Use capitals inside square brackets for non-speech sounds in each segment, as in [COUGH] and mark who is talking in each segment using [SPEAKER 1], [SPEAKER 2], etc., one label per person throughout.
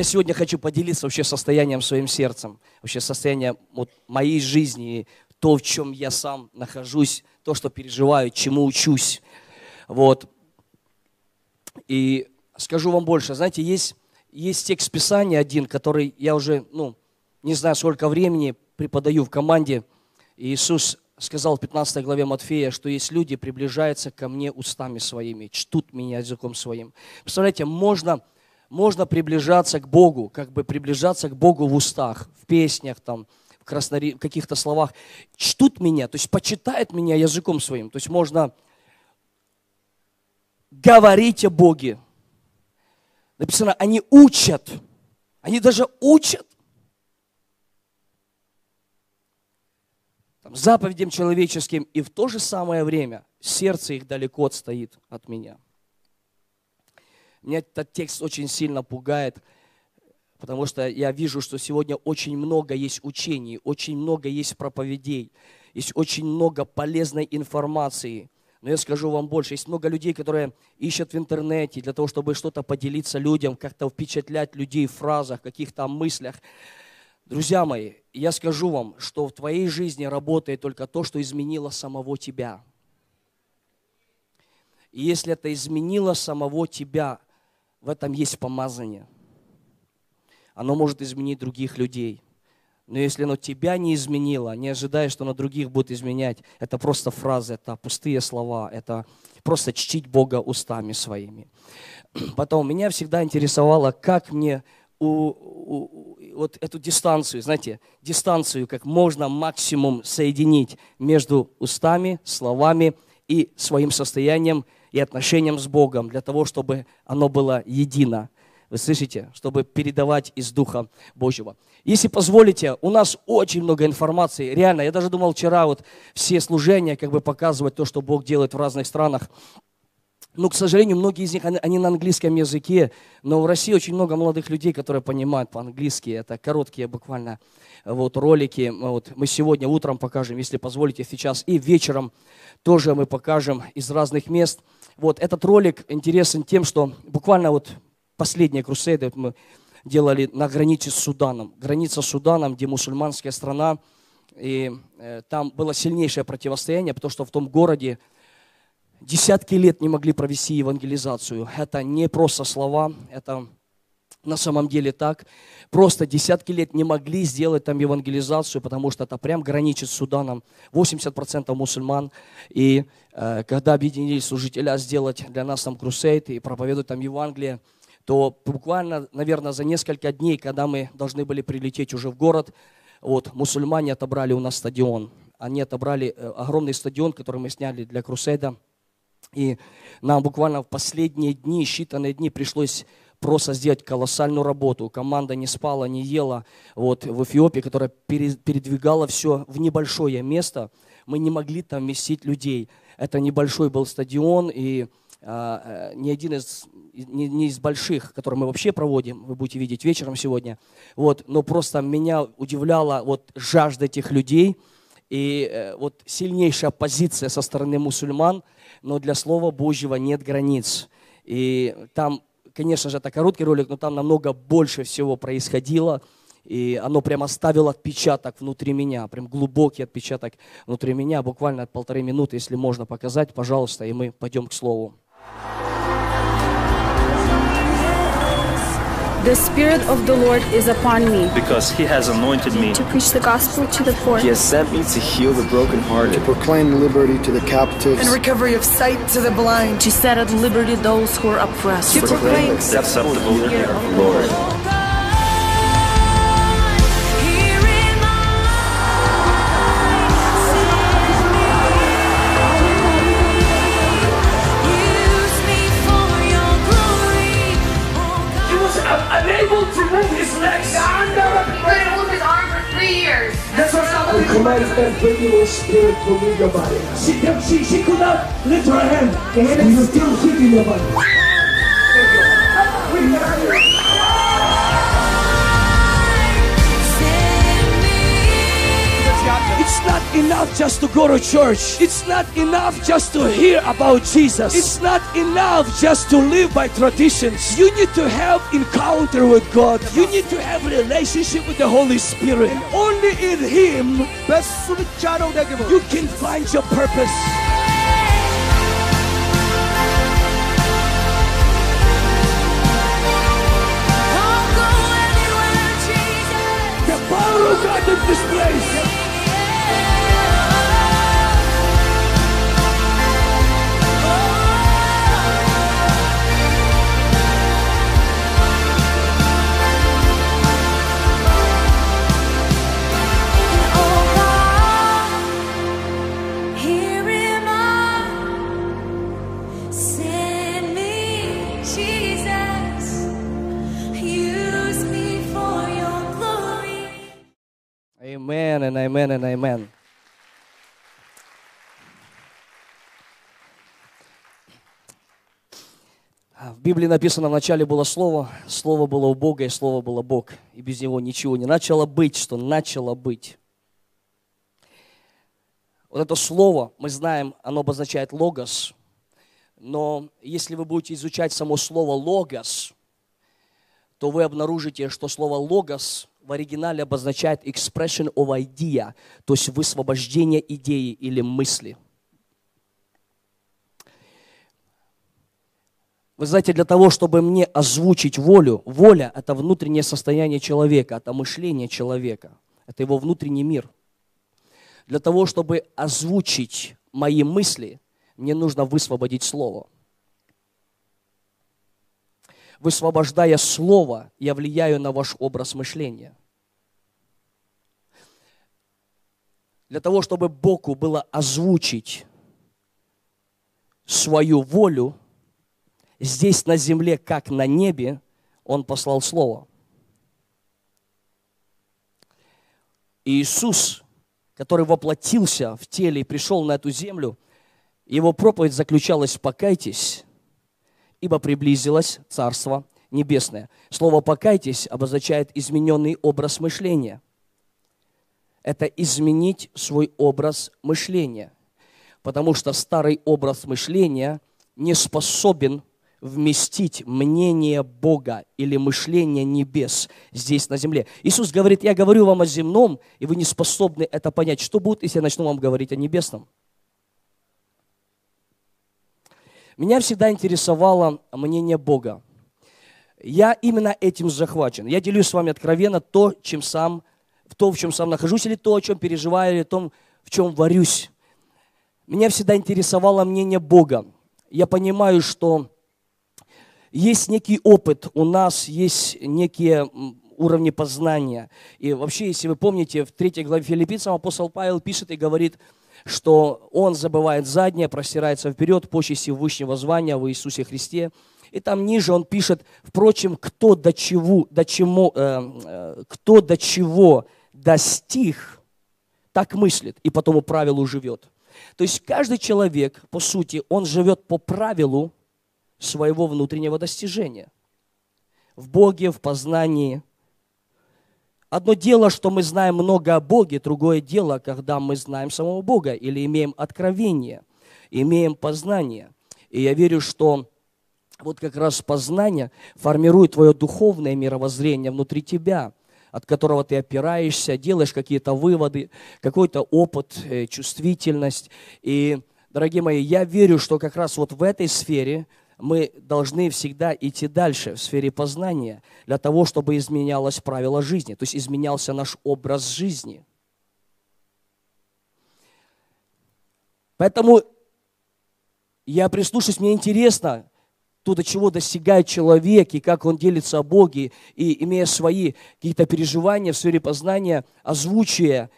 [SPEAKER 1] Я сегодня хочу поделиться вообще состоянием своим сердцем, вообще состоянием вот моей жизни, то, в чем я сам нахожусь, то, что переживаю, чему учусь. Вот. И скажу вам больше. Знаете, есть, есть текст Писания один, который я уже, ну, не знаю, сколько времени преподаю в команде. И Иисус сказал в 15 главе Матфея, что есть люди, приближаются ко мне устами своими, чтут меня языком своим. Представляете, можно, можно приближаться к Богу, как бы приближаться к Богу в устах, в песнях, там, в, краснори... в каких-то словах. Чтут меня, то есть почитают меня языком своим. То есть можно говорить о Боге. Написано, они учат, они даже учат заповедям человеческим, и в то же самое время сердце их далеко отстоит от меня. Меня этот текст очень сильно пугает, потому что я вижу, что сегодня очень много есть учений, очень много есть проповедей, есть очень много полезной информации. Но я скажу вам больше, есть много людей, которые ищут в интернете для того, чтобы что-то поделиться людям, как-то впечатлять людей в фразах, каких-то мыслях. Друзья мои, я скажу вам, что в твоей жизни работает только то, что изменило самого тебя. И если это изменило самого тебя, в этом есть помазание. Оно может изменить других людей. Но если оно тебя не изменило, не ожидая, что оно других будет изменять, это просто фразы, это пустые слова, это просто чтить Бога устами своими. [CLEARS THROAT] Потом меня всегда интересовало, как мне у, у, вот эту дистанцию, знаете, дистанцию как можно максимум соединить между устами, словами и своим состоянием и отношением с Богом, для того, чтобы оно было едино. Вы слышите? Чтобы передавать из Духа Божьего. Если позволите, у нас очень много информации. Реально, я даже думал вчера вот все служения как бы показывать то, что Бог делает в разных странах. Но, к сожалению, многие из них, они на английском языке, но в России очень много молодых людей, которые понимают по-английски. Это короткие буквально вот, ролики. Вот, мы сегодня утром покажем, если позволите, сейчас. И вечером тоже мы покажем из разных мест. Вот этот ролик интересен тем, что буквально вот последние крусейды вот мы делали на границе с Суданом. Граница с Суданом, где мусульманская страна. И э, там было сильнейшее противостояние, потому что в том городе десятки лет не могли провести евангелизацию. Это не просто слова, это на самом деле так. Просто десятки лет не могли сделать там евангелизацию, потому что это прям граничит с Суданом. 80% мусульман. И э, когда объединились служителя сделать для нас там крусейд и проповедовать там Евангелие, то буквально, наверное, за несколько дней, когда мы должны были прилететь уже в город, вот, мусульмане отобрали у нас стадион. Они отобрали э, огромный стадион, который мы сняли для крусейда – и нам буквально в последние дни, считанные дни пришлось просто сделать колоссальную работу. Команда не спала, не ела. Вот в Эфиопии, которая передвигала все в небольшое место, мы не могли там вместить людей. Это небольшой был стадион, и а, э, не один из, не, не из больших, которые мы вообще проводим, вы будете видеть вечером сегодня. Вот, но просто меня удивляла вот жажда этих людей и э, вот сильнейшая позиция со стороны мусульман – но для Слова Божьего нет границ. И там, конечно же, это короткий ролик, но там намного больше всего происходило. И оно прямо оставило отпечаток внутри меня, прям глубокий отпечаток внутри меня, буквально полторы минуты, если можно показать, пожалуйста, и мы пойдем к Слову.
[SPEAKER 2] The Spirit of the Lord is upon me.
[SPEAKER 3] Because He has anointed me
[SPEAKER 2] to preach the gospel to the poor.
[SPEAKER 4] He has sent me to heal the brokenhearted,
[SPEAKER 5] to proclaim liberty to the captives,
[SPEAKER 6] and recovery of sight to the blind,
[SPEAKER 2] to set at liberty those who are oppressed,
[SPEAKER 4] to proclaim acceptable year of the Lord.
[SPEAKER 7] Command every evil spirit to leave your body. She, she, she could not lift her hand. The hand is still hitting your body. enough just to go to church. It's not enough just to hear about Jesus. It's not enough just to live by traditions. You need to have encounter with God. You need to have relationship with the Holy Spirit. And only in Him you can find your purpose. power of God in this place.
[SPEAKER 1] Библии написано, начале было Слово, Слово было у Бога, и Слово было Бог. И без Него ничего не начало быть, что начало быть. Вот это слово, мы знаем, оно обозначает логос. Но если вы будете изучать само слово логос, то вы обнаружите, что слово логос в оригинале обозначает expression of idea, то есть высвобождение идеи или мысли. Вы знаете, для того, чтобы мне озвучить волю, воля – это внутреннее состояние человека, это мышление человека, это его внутренний мир. Для того, чтобы озвучить мои мысли, мне нужно высвободить слово. Высвобождая слово, я влияю на ваш образ мышления. Для того, чтобы Богу было озвучить свою волю, здесь на земле, как на небе, Он послал Слово. Иисус, который воплотился в теле и пришел на эту землю, его проповедь заключалась «покайтесь, ибо приблизилось Царство Небесное». Слово «покайтесь» обозначает измененный образ мышления. Это изменить свой образ мышления. Потому что старый образ мышления не способен вместить мнение Бога или мышление небес здесь на земле. Иисус говорит, я говорю вам о земном, и вы не способны это понять. Что будет, если я начну вам говорить о небесном? Меня всегда интересовало мнение Бога. Я именно этим захвачен. Я делюсь с вами откровенно то, чем сам, то, в чем сам нахожусь, или то, о чем переживаю, или том, в чем варюсь. Меня всегда интересовало мнение Бога. Я понимаю, что есть некий опыт у нас, есть некие уровни познания. И вообще, если вы помните, в третьей главе филиппийцам апостол Павел пишет и говорит, что он забывает заднее, простирается вперед, почести высшего звания в Иисусе Христе. И там ниже он пишет, впрочем, кто до чего, до чему, э, э, кто до чего достиг, так мыслит, и по тому правилу живет. То есть каждый человек, по сути, он живет по правилу своего внутреннего достижения. В Боге, в познании. Одно дело, что мы знаем много о Боге, другое дело, когда мы знаем самого Бога или имеем откровение, имеем познание. И я верю, что вот как раз познание формирует твое духовное мировоззрение внутри тебя, от которого ты опираешься, делаешь какие-то выводы, какой-то опыт, э, чувствительность. И, дорогие мои, я верю, что как раз вот в этой сфере мы должны всегда идти дальше в сфере познания для того, чтобы изменялось правило жизни, то есть изменялся наш образ жизни. Поэтому я прислушаюсь, мне интересно, то, до чего достигает человек, и как он делится о Боге, и имея свои какие-то переживания в сфере познания, озвучивая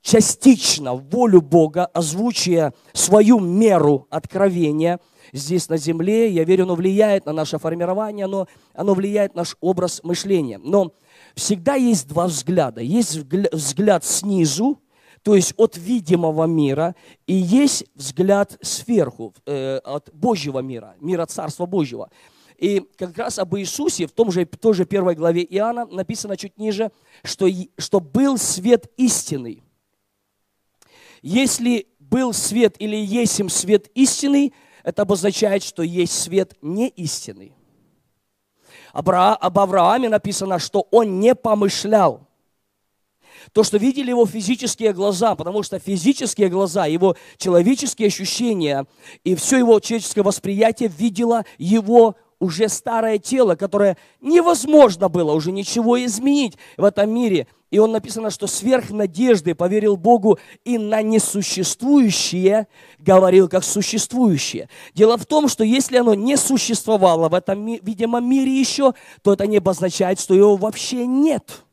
[SPEAKER 1] частично волю Бога, озвучивая свою меру откровения здесь на земле, я верю, оно влияет на наше формирование, оно, оно влияет на наш образ мышления. Но всегда есть два взгляда. Есть взгля- взгляд снизу, то есть от видимого мира, и есть взгляд сверху, э, от Божьего мира, мира Царства Божьего. И как раз об Иисусе в том же, той же первой главе Иоанна написано чуть ниже, что, что был свет истинный. Если был свет или есть им свет истинный, это обозначает, что есть свет не истинный. Абра- об Аврааме написано, что он не помышлял. То, что видели его физические глаза, потому что физические глаза, его человеческие ощущения и все его человеческое восприятие видело его уже старое тело, которое невозможно было уже ничего изменить в этом мире. И он написано, что сверх надежды поверил Богу и на несуществующее говорил как существующее. Дело в том, что если оно не существовало в этом видимом мире еще, то это не обозначает, что его вообще нет.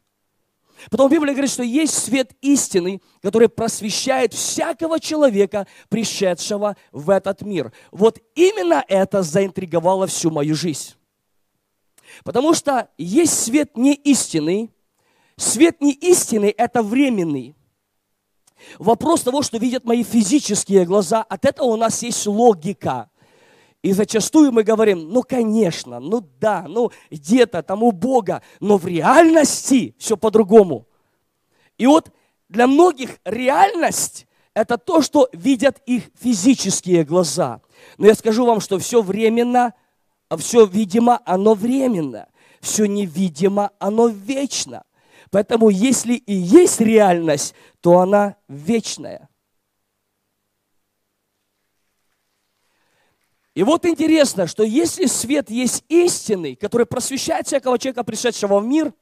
[SPEAKER 1] Потом Библия говорит, что есть свет истины, который просвещает всякого человека, пришедшего в этот мир. Вот именно это заинтриговало всю мою жизнь. Потому что есть свет не истинный. Свет не истинный – это временный. Вопрос того, что видят мои физические глаза, от этого у нас есть логика. И зачастую мы говорим, ну, конечно, ну да, ну где-то там у Бога, но в реальности все по-другому. И вот для многих реальность – это то, что видят их физические глаза. Но я скажу вам, что все временно, а все видимо, оно временно. Все невидимо, оно вечно. Поэтому если и есть реальность, то она вечная. И вот интересно, что если свет есть истинный, который просвещает всякого человека, пришедшего в мир,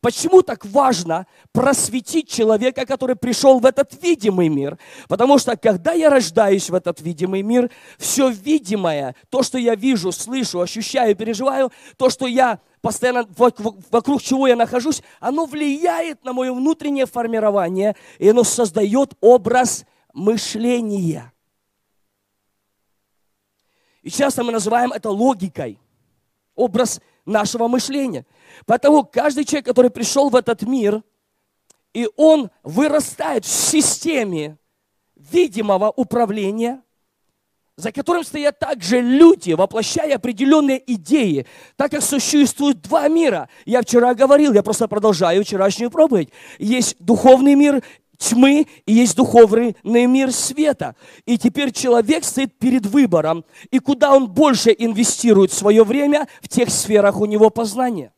[SPEAKER 1] почему так важно просветить человека, который пришел в этот видимый мир? Потому что когда я рождаюсь в этот видимый мир, все видимое, то, что я вижу, слышу, ощущаю, переживаю, то, что я постоянно вокруг чего я нахожусь, оно влияет на мое внутреннее формирование, и оно создает образ мышления. И часто мы называем это логикой, образ нашего мышления. Поэтому каждый человек, который пришел в этот мир, и он вырастает в системе видимого управления, за которым стоят также люди, воплощая определенные идеи, так как существует два мира. Я вчера говорил, я просто продолжаю вчерашнюю проповедь. Есть духовный мир тьмы и есть духовный мир света. И теперь человек стоит перед выбором, и куда он больше инвестирует свое время, в тех сферах у него познания.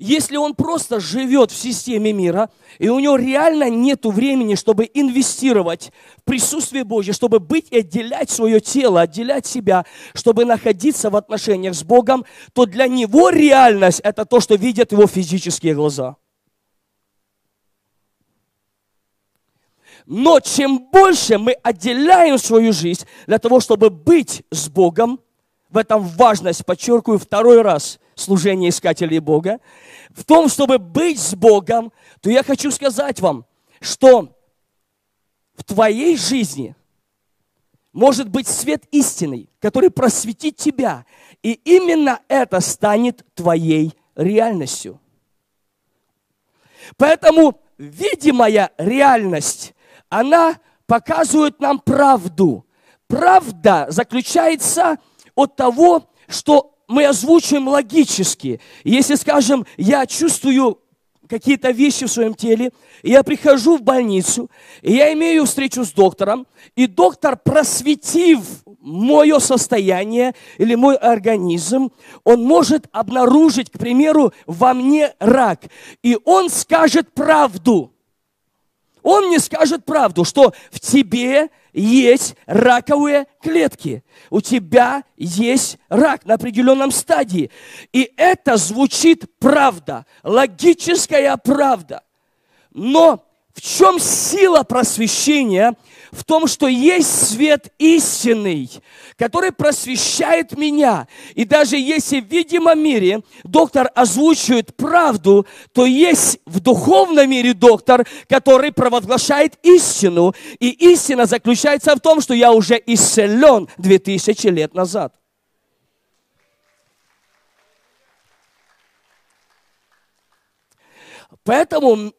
[SPEAKER 1] Если он просто живет в системе мира, и у него реально нет времени, чтобы инвестировать в присутствие Божье, чтобы быть и отделять свое тело, отделять себя, чтобы находиться в отношениях с Богом, то для него реальность – это то, что видят его физические глаза – Но чем больше мы отделяем свою жизнь для того, чтобы быть с Богом, в этом важность, подчеркиваю второй раз, служение искателей Бога, в том, чтобы быть с Богом, то я хочу сказать вам, что в твоей жизни может быть свет истинный, который просветит тебя, и именно это станет твоей реальностью. Поэтому видимая реальность она показывает нам правду. Правда заключается от того, что мы озвучиваем логически. Если, скажем, я чувствую какие-то вещи в своем теле, я прихожу в больницу, и я имею встречу с доктором, и доктор, просветив мое состояние или мой организм, он может обнаружить, к примеру, во мне рак, и он скажет правду – он мне скажет правду, что в тебе есть раковые клетки. У тебя есть рак на определенном стадии. И это звучит правда, логическая правда. Но в чем сила просвещения? В том, что есть свет истинный, который просвещает меня. И даже если в видимом мире доктор озвучивает правду, то есть в духовном мире доктор, который провозглашает истину. И истина заключается в том, что я уже исцелен 2000 лет назад. Поэтому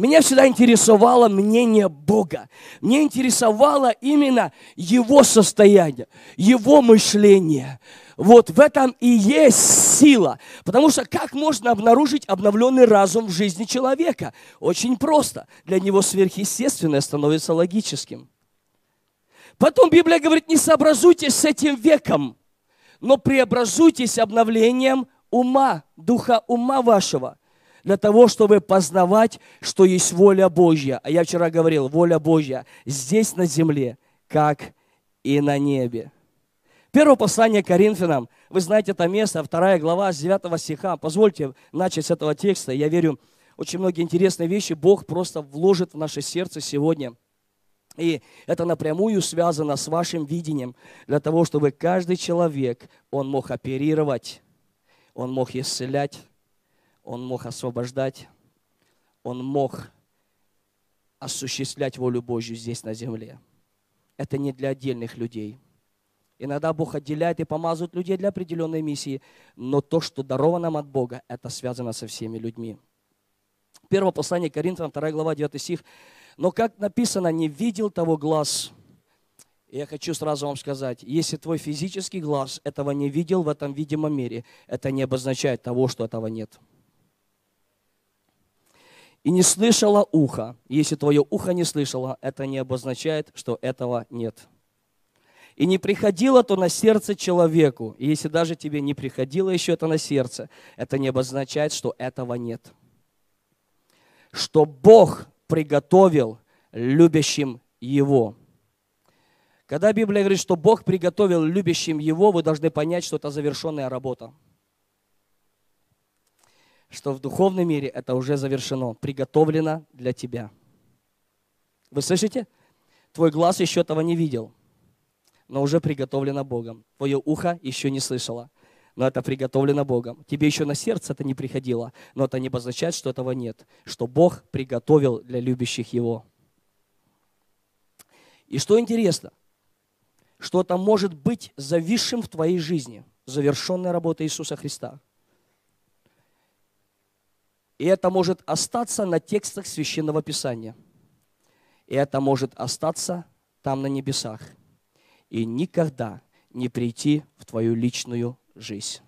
[SPEAKER 1] меня всегда интересовало мнение Бога. Мне интересовало именно Его состояние, Его мышление. Вот в этом и есть сила. Потому что как можно обнаружить обновленный разум в жизни человека? Очень просто. Для него сверхъестественное становится логическим. Потом Библия говорит, не сообразуйтесь с этим веком, но преобразуйтесь обновлением ума, духа ума вашего, для того, чтобы познавать, что есть воля Божья. А я вчера говорил, воля Божья здесь на земле, как и на небе. Первое послание Коринфянам, вы знаете это место, вторая глава с 9 стиха. Позвольте начать с этого текста. Я верю, очень многие интересные вещи Бог просто вложит в наше сердце сегодня. И это напрямую связано с вашим видением, для того, чтобы каждый человек, он мог оперировать, он мог исцелять, он мог освобождать, он мог осуществлять волю Божью здесь на земле. Это не для отдельных людей. Иногда Бог отделяет и помазывает людей для определенной миссии, но то, что даровано нам от Бога, это связано со всеми людьми. Первое послание Коринфянам, 2 глава, 9 стих. Но как написано, не видел того глаз. Я хочу сразу вам сказать, если твой физический глаз этого не видел в этом видимом мире, это не обозначает того, что этого нет. И не слышало ухо. Если твое ухо не слышало, это не обозначает, что этого нет. И не приходило то на сердце человеку. И если даже тебе не приходило еще это на сердце, это не обозначает, что этого нет. Что Бог приготовил любящим Его. Когда Библия говорит, что Бог приготовил любящим Его, вы должны понять, что это завершенная работа. Что в духовном мире это уже завершено, приготовлено для тебя. Вы слышите? Твой глаз еще этого не видел, но уже приготовлено Богом. Твое ухо еще не слышало, но это приготовлено Богом. Тебе еще на сердце это не приходило, но это не обозначает, что этого нет, что Бог приготовил для любящих Его. И что интересно, что это может быть зависшим в твоей жизни, завершенная работа Иисуса Христа. И это может остаться на текстах Священного Писания. И это может остаться там на небесах. И никогда не прийти в твою личную жизнь.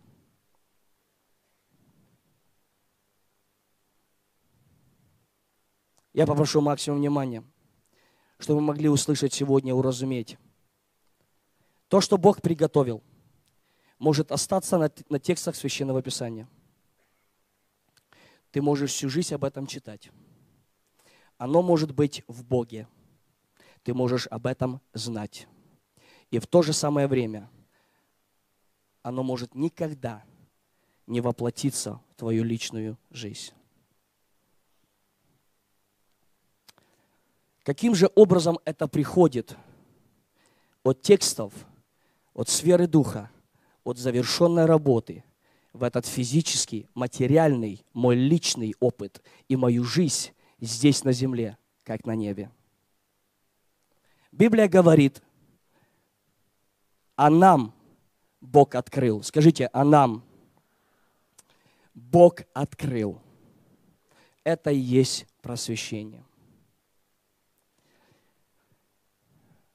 [SPEAKER 1] Я попрошу максимум внимания, чтобы мы могли услышать сегодня, уразуметь. То, что Бог приготовил, может остаться на, на текстах Священного Писания. Ты можешь всю жизнь об этом читать. Оно может быть в Боге. Ты можешь об этом знать. И в то же самое время оно может никогда не воплотиться в твою личную жизнь. Каким же образом это приходит от текстов, от сферы духа, от завершенной работы в этот физический, материальный, мой личный опыт и мою жизнь здесь на земле, как на небе? Библия говорит, а нам Бог открыл. Скажите, а нам Бог открыл. Это и есть просвещение.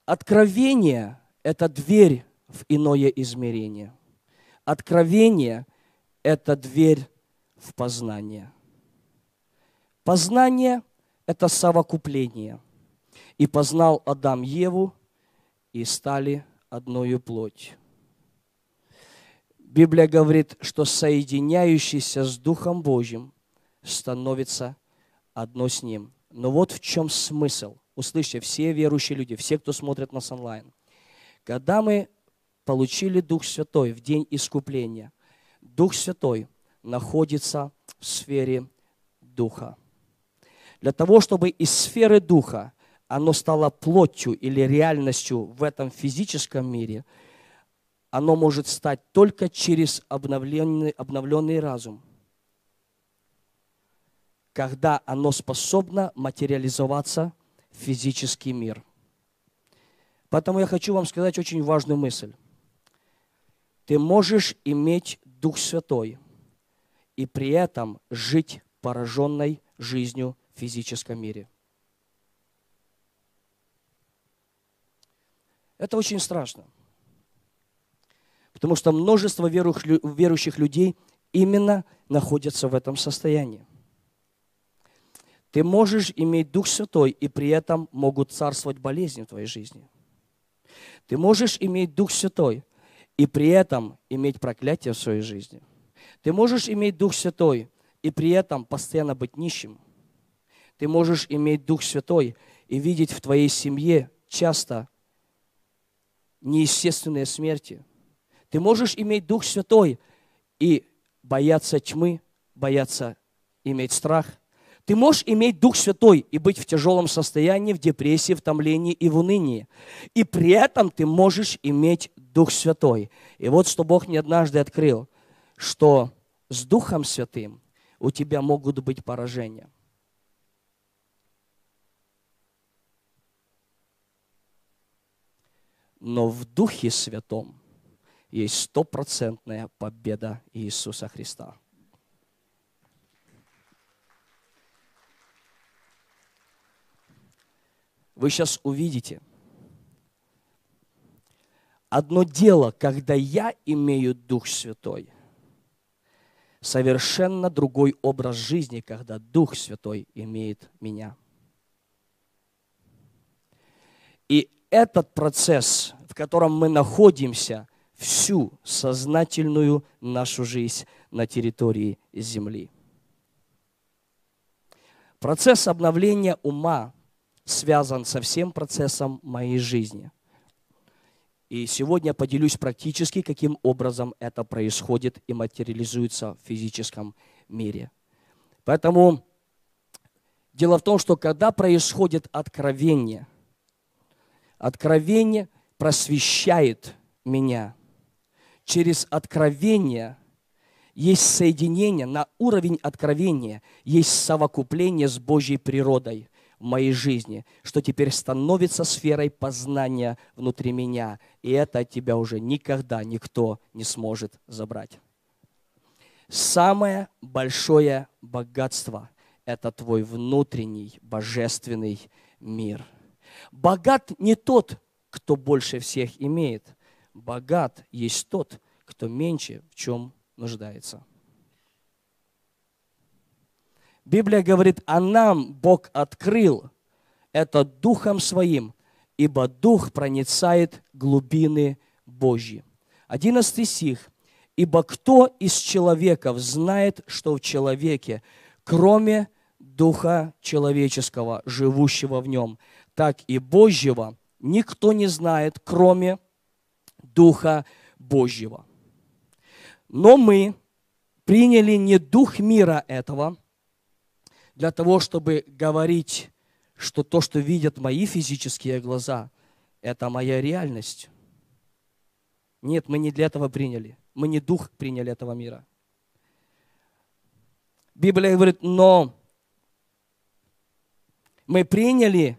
[SPEAKER 1] Откровение – это дверь в иное измерение. Откровение – это дверь в познание. Познание – это совокупление. И познал Адам Еву, и стали одною плоть. Библия говорит, что соединяющийся с Духом Божьим становится одно с Ним. Но вот в чем смысл. Услышьте, все верующие люди, все, кто смотрит нас онлайн. Когда мы получили Дух Святой в день искупления, Дух Святой находится в сфере Духа. Для того, чтобы из сферы Духа оно стало плотью или реальностью в этом физическом мире, оно может стать только через обновленный, обновленный разум, когда оно способно материализоваться в физический мир. Поэтому я хочу вам сказать очень важную мысль. Ты можешь иметь Дух Святой и при этом жить пораженной жизнью в физическом мире. Это очень страшно. Потому что множество верующих людей именно находятся в этом состоянии. Ты можешь иметь Дух Святой, и при этом могут царствовать болезни в твоей жизни. Ты можешь иметь Дух Святой, и при этом иметь проклятие в своей жизни. Ты можешь иметь Дух Святой, и при этом постоянно быть нищим. Ты можешь иметь Дух Святой и видеть в твоей семье часто неестественные смерти. Ты можешь иметь Дух Святой и бояться тьмы, бояться иметь страх. Ты можешь иметь Дух Святой и быть в тяжелом состоянии, в депрессии, в томлении и в унынии. И при этом ты можешь иметь Дух Святой. И вот что Бог мне однажды открыл, что с Духом Святым у тебя могут быть поражения. Но в Духе Святом есть стопроцентная победа Иисуса Христа. Вы сейчас увидите. Одно дело, когда я имею Дух Святой, совершенно другой образ жизни, когда Дух Святой имеет меня. И этот процесс, в котором мы находимся всю сознательную нашу жизнь на территории Земли. Процесс обновления ума связан со всем процессом моей жизни. И сегодня поделюсь практически, каким образом это происходит и материализуется в физическом мире. Поэтому дело в том, что когда происходит откровение, откровение просвещает меня. Через откровение есть соединение на уровень откровения, есть совокупление с Божьей природой в моей жизни, что теперь становится сферой познания внутри меня. И это от тебя уже никогда никто не сможет забрать. Самое большое богатство – это твой внутренний божественный мир. Богат не тот, кто больше всех имеет. Богат есть тот, кто меньше в чем нуждается. Библия говорит, а нам Бог открыл это Духом Своим, ибо Дух проницает глубины Божьи. Одиннадцатый стих. Ибо кто из человеков знает, что в человеке, кроме Духа человеческого, живущего в нем, так и Божьего, никто не знает, кроме Духа Божьего. Но мы приняли не дух мира этого для того, чтобы говорить, что то, что видят мои физические глаза, это моя реальность. Нет, мы не для этого приняли. Мы не дух приняли этого мира. Библия говорит, но мы приняли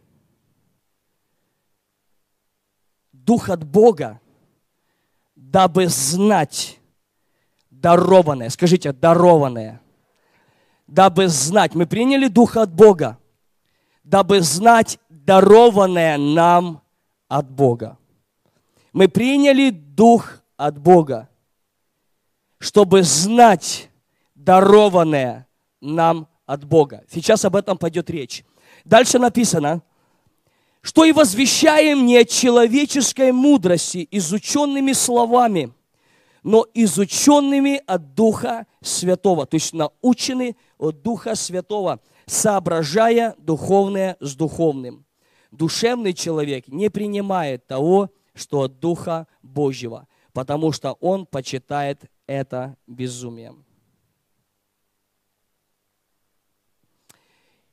[SPEAKER 1] дух от Бога, дабы знать дарованное. Скажите, дарованное. Дабы знать. Мы приняли дух от Бога, дабы знать дарованное нам от Бога. Мы приняли дух от Бога, чтобы знать дарованное нам от Бога. Сейчас об этом пойдет речь. Дальше написано, что и возвещаем не человеческой мудрости, изученными словами, но изученными от Духа Святого, то есть научены от Духа Святого, соображая духовное с духовным. Душевный человек не принимает того, что от Духа Божьего, потому что он почитает это безумием.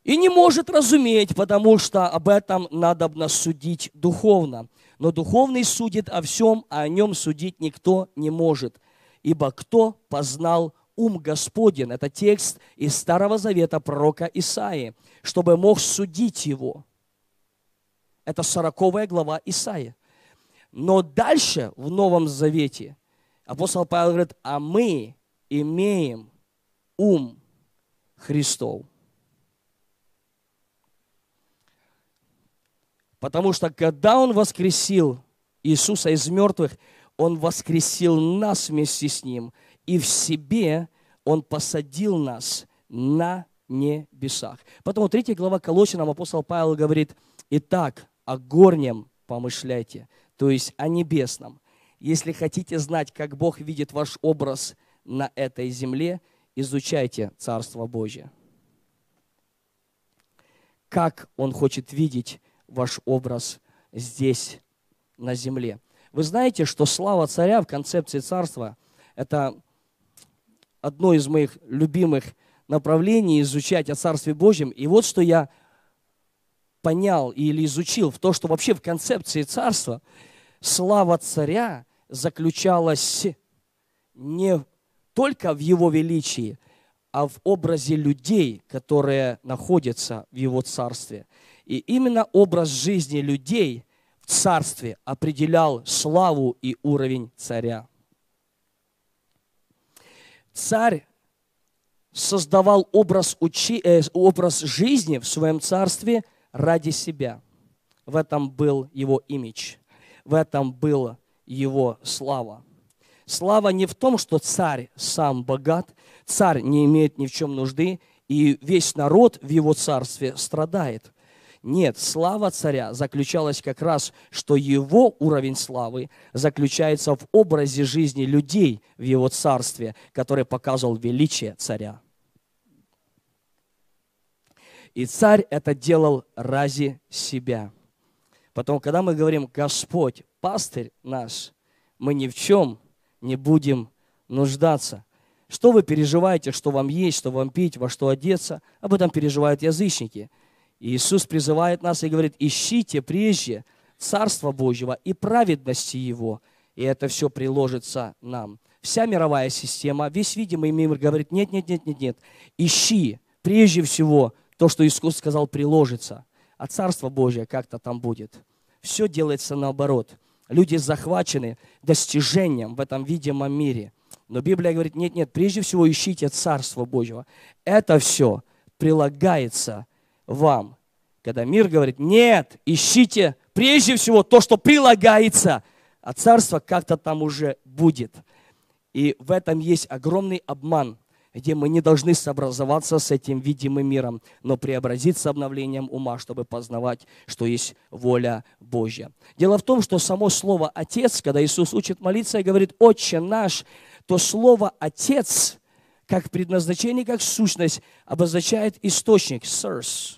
[SPEAKER 1] И не может разуметь, потому что об этом надо судить духовно. Но духовный судит о всем, а о нем судить никто не может. Ибо кто познал ум Господен? Это текст из Старого Завета пророка Исаии, чтобы мог судить его. Это 40 глава Исаии. Но дальше в Новом Завете апостол Павел говорит, а мы имеем ум Христов. Потому что когда Он воскресил Иисуса из мертвых, Он воскресил нас вместе с Ним. И в себе Он посадил нас на небесах. Поэтому 3 глава Колосинам апостол Павел говорит, «Итак, о горнем помышляйте, то есть о небесном. Если хотите знать, как Бог видит ваш образ на этой земле, изучайте Царство Божье. Как Он хочет видеть ваш образ здесь, на земле. Вы знаете, что слава царя в концепции царства – это одно из моих любимых направлений изучать о Царстве Божьем. И вот что я понял или изучил, в то, что вообще в концепции царства слава царя заключалась не только в его величии, а в образе людей, которые находятся в его царстве. И именно образ жизни людей в царстве определял славу и уровень царя. Царь создавал образ, учи, э, образ жизни в своем царстве ради себя. В этом был его имидж, в этом была его слава. Слава не в том, что царь сам богат, царь не имеет ни в чем нужды, и весь народ в его царстве страдает. Нет, слава царя заключалась как раз, что его уровень славы заключается в образе жизни людей в его царстве, который показывал величие царя. И царь это делал ради себя. Потом, когда мы говорим «Господь, пастырь наш», мы ни в чем не будем нуждаться. Что вы переживаете, что вам есть, что вам пить, во что одеться, об этом переживают язычники. Иисус призывает нас и говорит, ищите прежде Царство Божьего и праведности Его, и это все приложится нам. Вся мировая система, весь видимый мир говорит, нет, нет, нет, нет, нет, ищи прежде всего то, что Иисус сказал, приложится, а Царство Божье как-то там будет. Все делается наоборот. Люди захвачены достижением в этом видимом мире. Но Библия говорит, нет, нет, прежде всего ищите Царство Божьего. Это все прилагается вам. Когда мир говорит, нет, ищите прежде всего то, что прилагается, а Царство как-то там уже будет. И в этом есть огромный обман, где мы не должны сообразоваться с этим видимым миром, но преобразиться обновлением ума, чтобы познавать, что есть воля Божья. Дело в том, что само слово «отец», когда Иисус учит молиться и говорит «Отче наш», то слово «отец» как предназначение, как сущность, обозначает источник, source.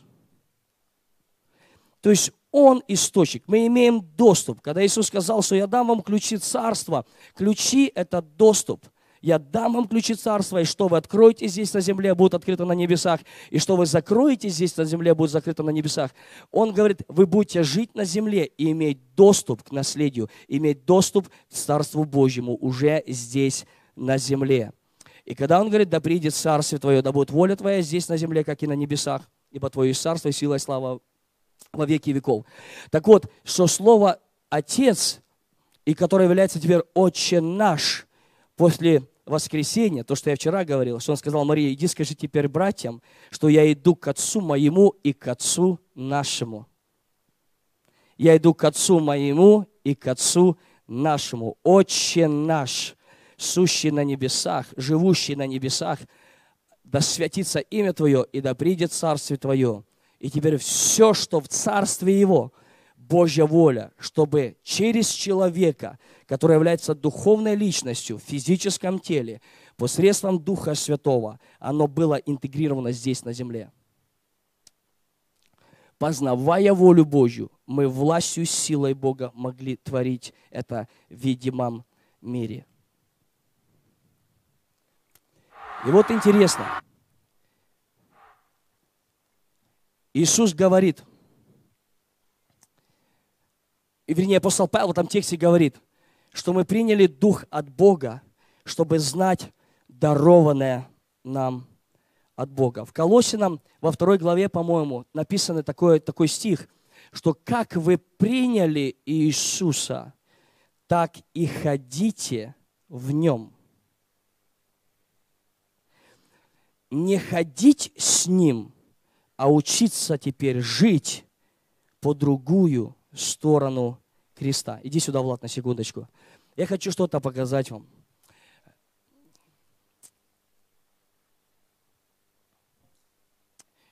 [SPEAKER 1] То есть он источник. Мы имеем доступ. Когда Иисус сказал, что я дам вам ключи царства, ключи – это доступ. Я дам вам ключи царства, и что вы откроете здесь на земле, будет открыто на небесах, и что вы закроете здесь на земле, будет закрыто на небесах. Он говорит, вы будете жить на земле и иметь доступ к наследию, иметь доступ к Царству Божьему уже здесь на земле. И когда он говорит, да придет царствие твое, да будет воля твоя здесь на земле, как и на небесах, ибо твое царство и сила и слава во веки веков. Так вот, что слово «отец», и которое является теперь «отче наш», после воскресения, то, что я вчера говорил, что он сказал, Мария, иди скажи теперь братьям, что я иду к отцу моему и к отцу нашему. Я иду к отцу моему и к отцу нашему. Отче наш, сущий на небесах, живущий на небесах, да святится имя Твое, и да придет царствие Твое. И теперь все, что в царстве Его, Божья воля, чтобы через человека, который является духовной личностью в физическом теле, посредством Духа Святого, оно было интегрировано здесь, на земле. Познавая волю Божью, мы властью, силой Бога могли творить это в видимом мире. И вот интересно. Иисус говорит, и вернее апостол Павел в этом тексте говорит, что мы приняли Дух от Бога, чтобы знать дарованное нам от Бога. В Колосинам во второй главе, по-моему, написан такой, такой стих, что как вы приняли Иисуса, так и ходите в Нем. Не ходить с Ним, а учиться теперь жить по другую сторону креста. Иди сюда, Влад, на секундочку. Я хочу что-то показать вам.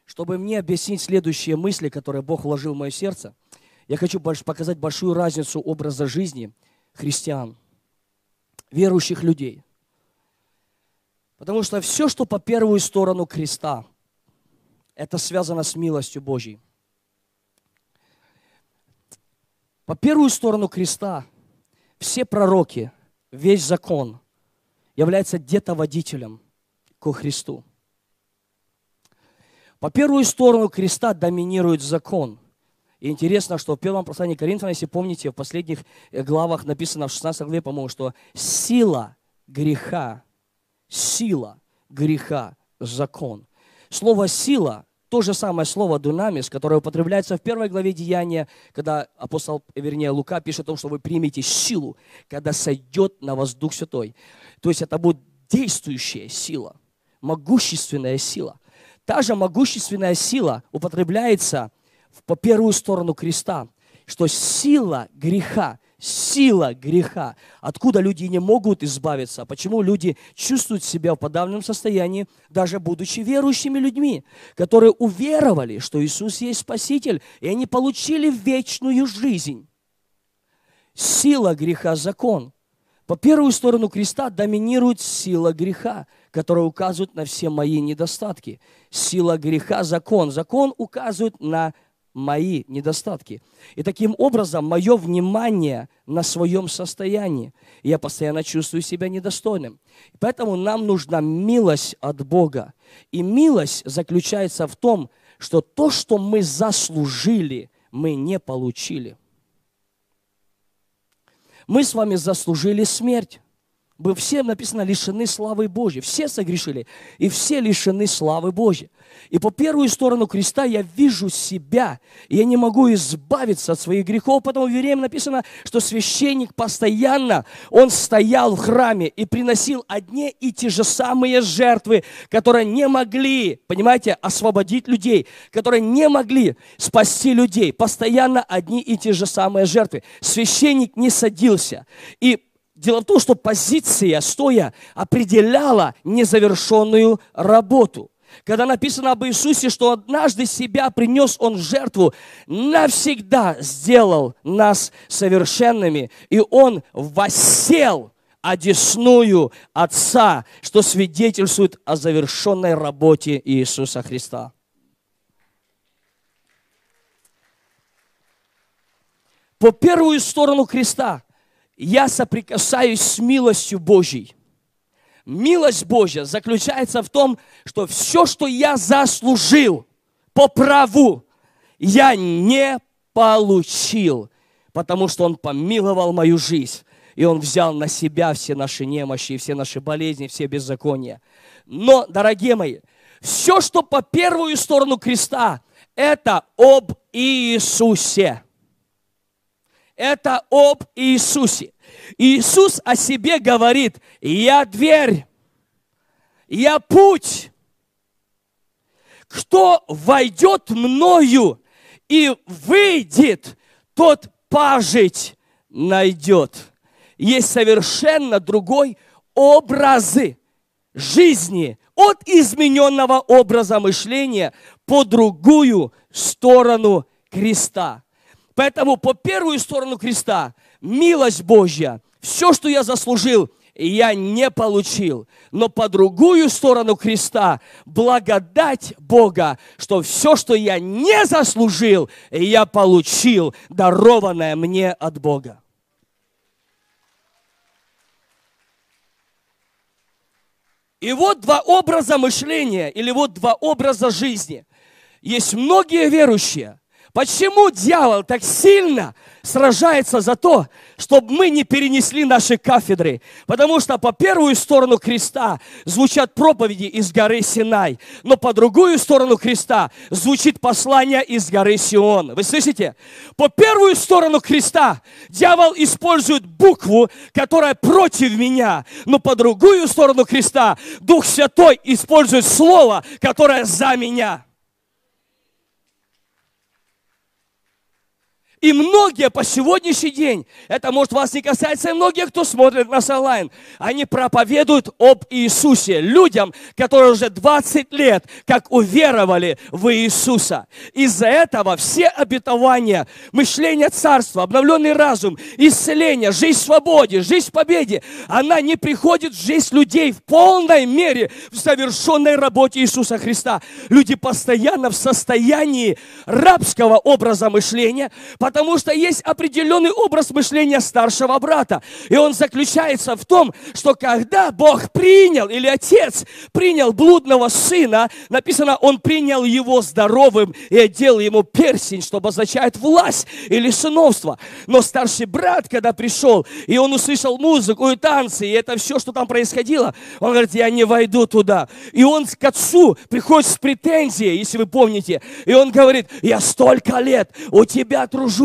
[SPEAKER 1] Чтобы мне объяснить следующие мысли, которые Бог вложил в мое сердце, я хочу показать большую разницу образа жизни христиан, верующих людей. Потому что все, что по первую сторону креста, это связано с милостью Божьей. По первую сторону креста все пророки, весь закон является где-то водителем ко Христу. По первую сторону креста доминирует закон. И интересно, что в первом послании Коринфянам, если помните, в последних э, главах написано в 16 главе, по-моему, что сила греха, сила греха – закон. Слово «сила» – то же самое слово «дунамис», которое употребляется в первой главе Деяния, когда апостол, вернее, Лука пишет о том, что вы примете силу, когда сойдет на вас Дух Святой. То есть это будет действующая сила, могущественная сила. Та же могущественная сила употребляется по первую сторону креста, что сила греха, сила греха, откуда люди не могут избавиться, почему люди чувствуют себя в подавленном состоянии, даже будучи верующими людьми, которые уверовали, что Иисус есть Спаситель, и они получили вечную жизнь. Сила греха – закон. По первую сторону креста доминирует сила греха, которая указывает на все мои недостатки. Сила греха – закон. Закон указывает на мои недостатки. И таким образом мое внимание на своем состоянии. Я постоянно чувствую себя недостойным. Поэтому нам нужна милость от Бога. И милость заключается в том, что то, что мы заслужили, мы не получили. Мы с вами заслужили смерть. Мы все, написано, лишены славы Божьей. Все согрешили, и все лишены славы Божьей. И по первую сторону креста я вижу себя, и я не могу избавиться от своих грехов, потому в Ереме написано, что священник постоянно, он стоял в храме и приносил одни и те же самые жертвы, которые не могли, понимаете, освободить людей, которые не могли спасти людей. Постоянно одни и те же самые жертвы. Священник не садился. И Дело в том, что позиция стоя определяла незавершенную работу. Когда написано об Иисусе, что однажды себя принес Он в жертву, навсегда сделал нас совершенными, и Он воссел одесную Отца, что свидетельствует о завершенной работе Иисуса Христа. По первую сторону креста я соприкасаюсь с милостью Божьей. Милость Божья заключается в том, что все, что я заслужил по праву, я не получил, потому что Он помиловал мою жизнь. И Он взял на себя все наши немощи, все наши болезни, все беззакония. Но, дорогие мои, все, что по первую сторону креста, это об Иисусе это об Иисусе. Иисус о себе говорит, я дверь, я путь. Кто войдет мною и выйдет, тот пажить найдет. Есть совершенно другой образы жизни от измененного образа мышления по другую сторону креста. Поэтому по первую сторону креста милость Божья, все, что я заслужил, я не получил. Но по другую сторону креста благодать Бога, что все, что я не заслужил, я получил, дарованное мне от Бога. И вот два образа мышления, или вот два образа жизни. Есть многие верующие, Почему дьявол так сильно сражается за то, чтобы мы не перенесли наши кафедры? Потому что по первую сторону креста звучат проповеди из горы Синай, но по другую сторону креста звучит послание из горы Сион. Вы слышите? По первую сторону креста дьявол использует букву, которая против меня, но по другую сторону креста Дух Святой использует слово, которое за меня. И многие по сегодняшний день, это может вас не касается, и многие, кто смотрит нас онлайн, они проповедуют об Иисусе людям, которые уже 20 лет как уверовали в Иисуса. Из-за этого все обетования, мышление царства, обновленный разум, исцеление, жизнь в свободе, жизнь в победе, она не приходит в жизнь людей в полной мере в совершенной работе Иисуса Христа. Люди постоянно в состоянии рабского образа мышления, потому что есть определенный образ мышления старшего брата. И он заключается в том, что когда Бог принял, или Отец принял блудного сына, написано, он принял его здоровым и одел ему персень, что обозначает власть или сыновство. Но старший брат, когда пришел, и он услышал музыку и танцы, и это все, что там происходило, он говорит, я не войду туда. И он к отцу приходит с претензией, если вы помните, и он говорит, я столько лет у тебя тружусь,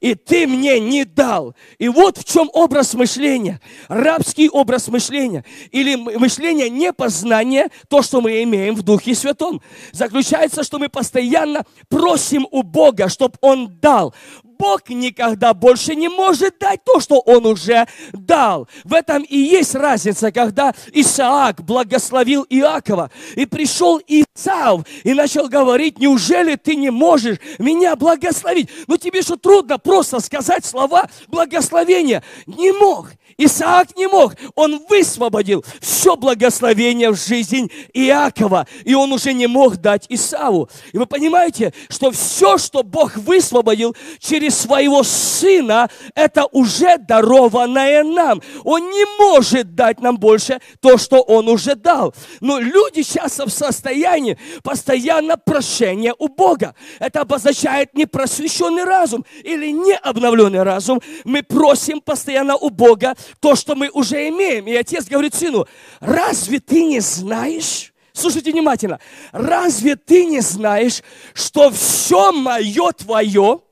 [SPEAKER 1] и ты мне не дал. И вот в чем образ мышления. Рабский образ мышления. Или мышление непознания, то, что мы имеем в Духе Святом. Заключается, что мы постоянно просим у Бога, чтобы Он дал. Бог никогда больше не может дать то, что Он уже дал. В этом и есть разница, когда Исаак благословил Иакова, и пришел Исав, и начал говорить, неужели ты не можешь меня благословить? Ну тебе что, трудно просто сказать слова благословения? Не мог. Исаак не мог. Он высвободил все благословение в жизнь Иакова, и он уже не мог дать Исаву. И вы понимаете, что все, что Бог высвободил через своего сына, это уже дарованное нам. Он не может дать нам больше то, что он уже дал. Но люди часто в состоянии постоянно прошения у Бога. Это обозначает непросвещенный разум или не обновленный разум. Мы просим постоянно у Бога то, что мы уже имеем. И отец говорит сыну, разве ты не знаешь? Слушайте внимательно. Разве ты не знаешь, что все мое твое?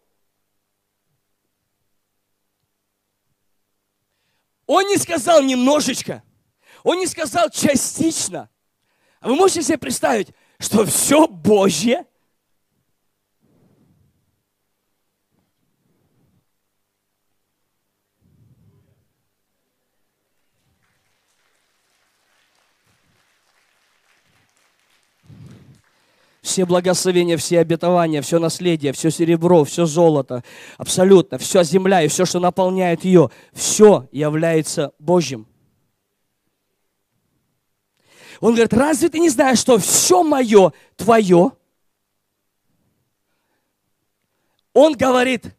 [SPEAKER 1] Он не сказал немножечко. Он не сказал частично. А вы можете себе представить, что все Божье – все благословения, все обетования, все наследие, все серебро, все золото, абсолютно, вся земля и все, что наполняет ее, все является Божьим. Он говорит, разве ты не знаешь, что все мое твое? Он говорит,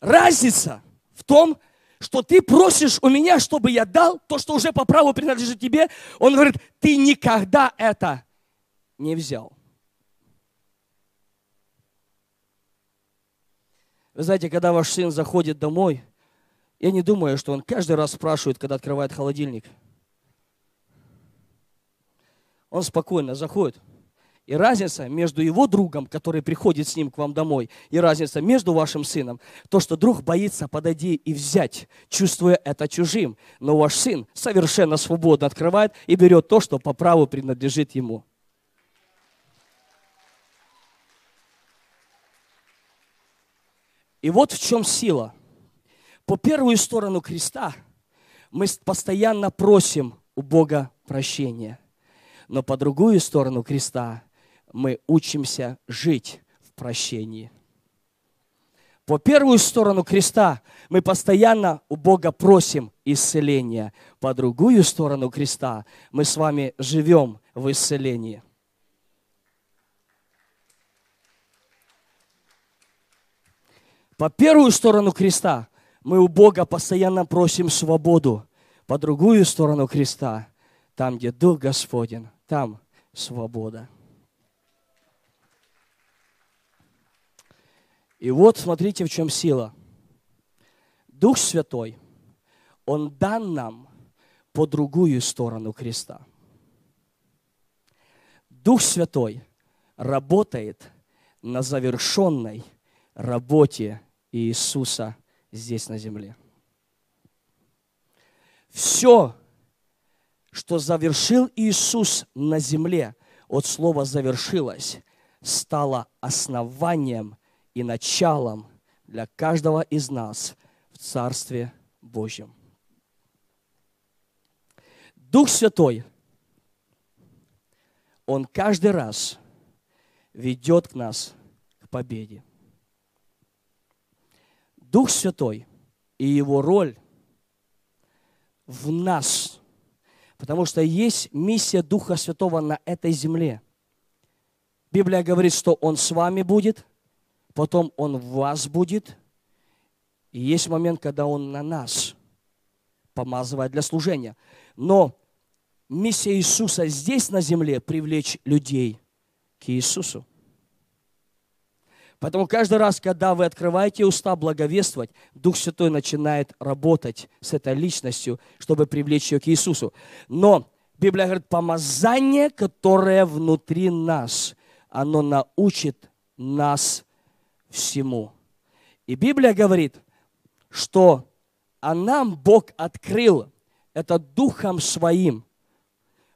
[SPEAKER 1] разница в том, что ты просишь у меня, чтобы я дал то, что уже по праву принадлежит тебе. Он говорит, ты никогда это не взял. Вы знаете, когда ваш сын заходит домой, я не думаю, что он каждый раз спрашивает, когда открывает холодильник. Он спокойно заходит. И разница между его другом, который приходит с ним к вам домой, и разница между вашим сыном, то, что друг боится подойти и взять, чувствуя это чужим. Но ваш сын совершенно свободно открывает и берет то, что по праву принадлежит ему. И вот в чем сила. По первую сторону креста мы постоянно просим у Бога прощения. Но по другую сторону креста мы учимся жить в прощении. По первую сторону креста мы постоянно у Бога просим исцеления. По другую сторону креста мы с вами живем в исцелении. По первую сторону креста мы у Бога постоянно просим свободу. По другую сторону креста, там, где Дух Господень, там свобода. И вот смотрите, в чем сила. Дух Святой, Он дан нам по другую сторону креста. Дух Святой работает на завершенной работе Иисуса здесь на земле. Все, что завершил Иисус на земле, от слова «завершилось», стало основанием и началом для каждого из нас в Царстве Божьем. Дух Святой, Он каждый раз ведет к нас к победе. Дух Святой и Его роль в нас, потому что есть миссия Духа Святого на этой земле. Библия говорит, что Он с вами будет, потом Он в вас будет, и есть момент, когда Он на нас помазывает для служения. Но миссия Иисуса здесь на земле привлечь людей к Иисусу. Поэтому каждый раз, когда вы открываете уста благовествовать, Дух Святой начинает работать с этой личностью, чтобы привлечь ее к Иисусу. Но Библия говорит, помазание, которое внутри нас, оно научит нас всему. И Библия говорит, что а нам Бог открыл это Духом Своим.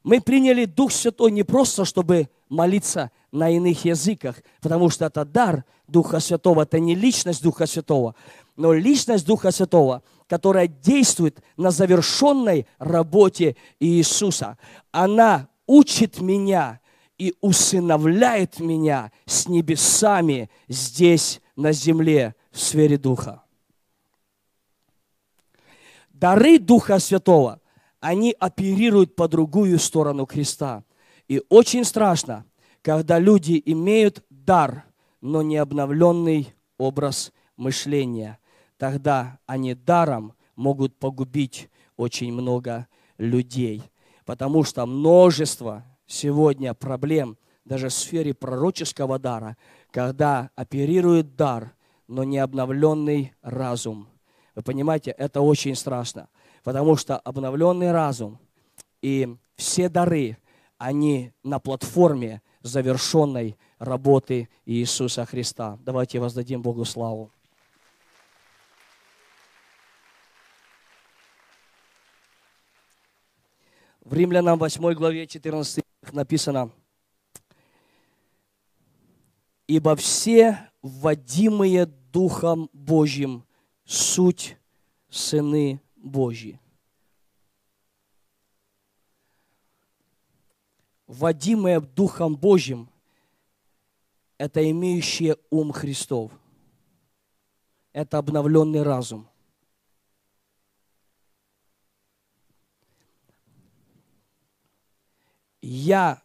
[SPEAKER 1] Мы приняли Дух Святой не просто, чтобы молиться на иных языках, потому что это дар Духа Святого, это не личность Духа Святого, но личность Духа Святого, которая действует на завершенной работе Иисуса. Она учит меня и усыновляет меня с небесами здесь, на земле, в сфере Духа. Дары Духа Святого, они оперируют по другую сторону креста. И очень страшно, когда люди имеют дар, но не обновленный образ мышления. Тогда они даром могут погубить очень много людей. Потому что множество сегодня проблем даже в сфере пророческого дара, когда оперирует дар, но не обновленный разум. Вы понимаете, это очень страшно, потому что обновленный разум и все дары, они на платформе завершенной работы Иисуса Христа. Давайте воздадим Богу славу. В Римлянам 8 главе 14 стих написано, «Ибо все вводимые Духом Божьим суть сыны Божьи». Вводимые Духом Божьим – это имеющие ум Христов. Это обновленный разум. я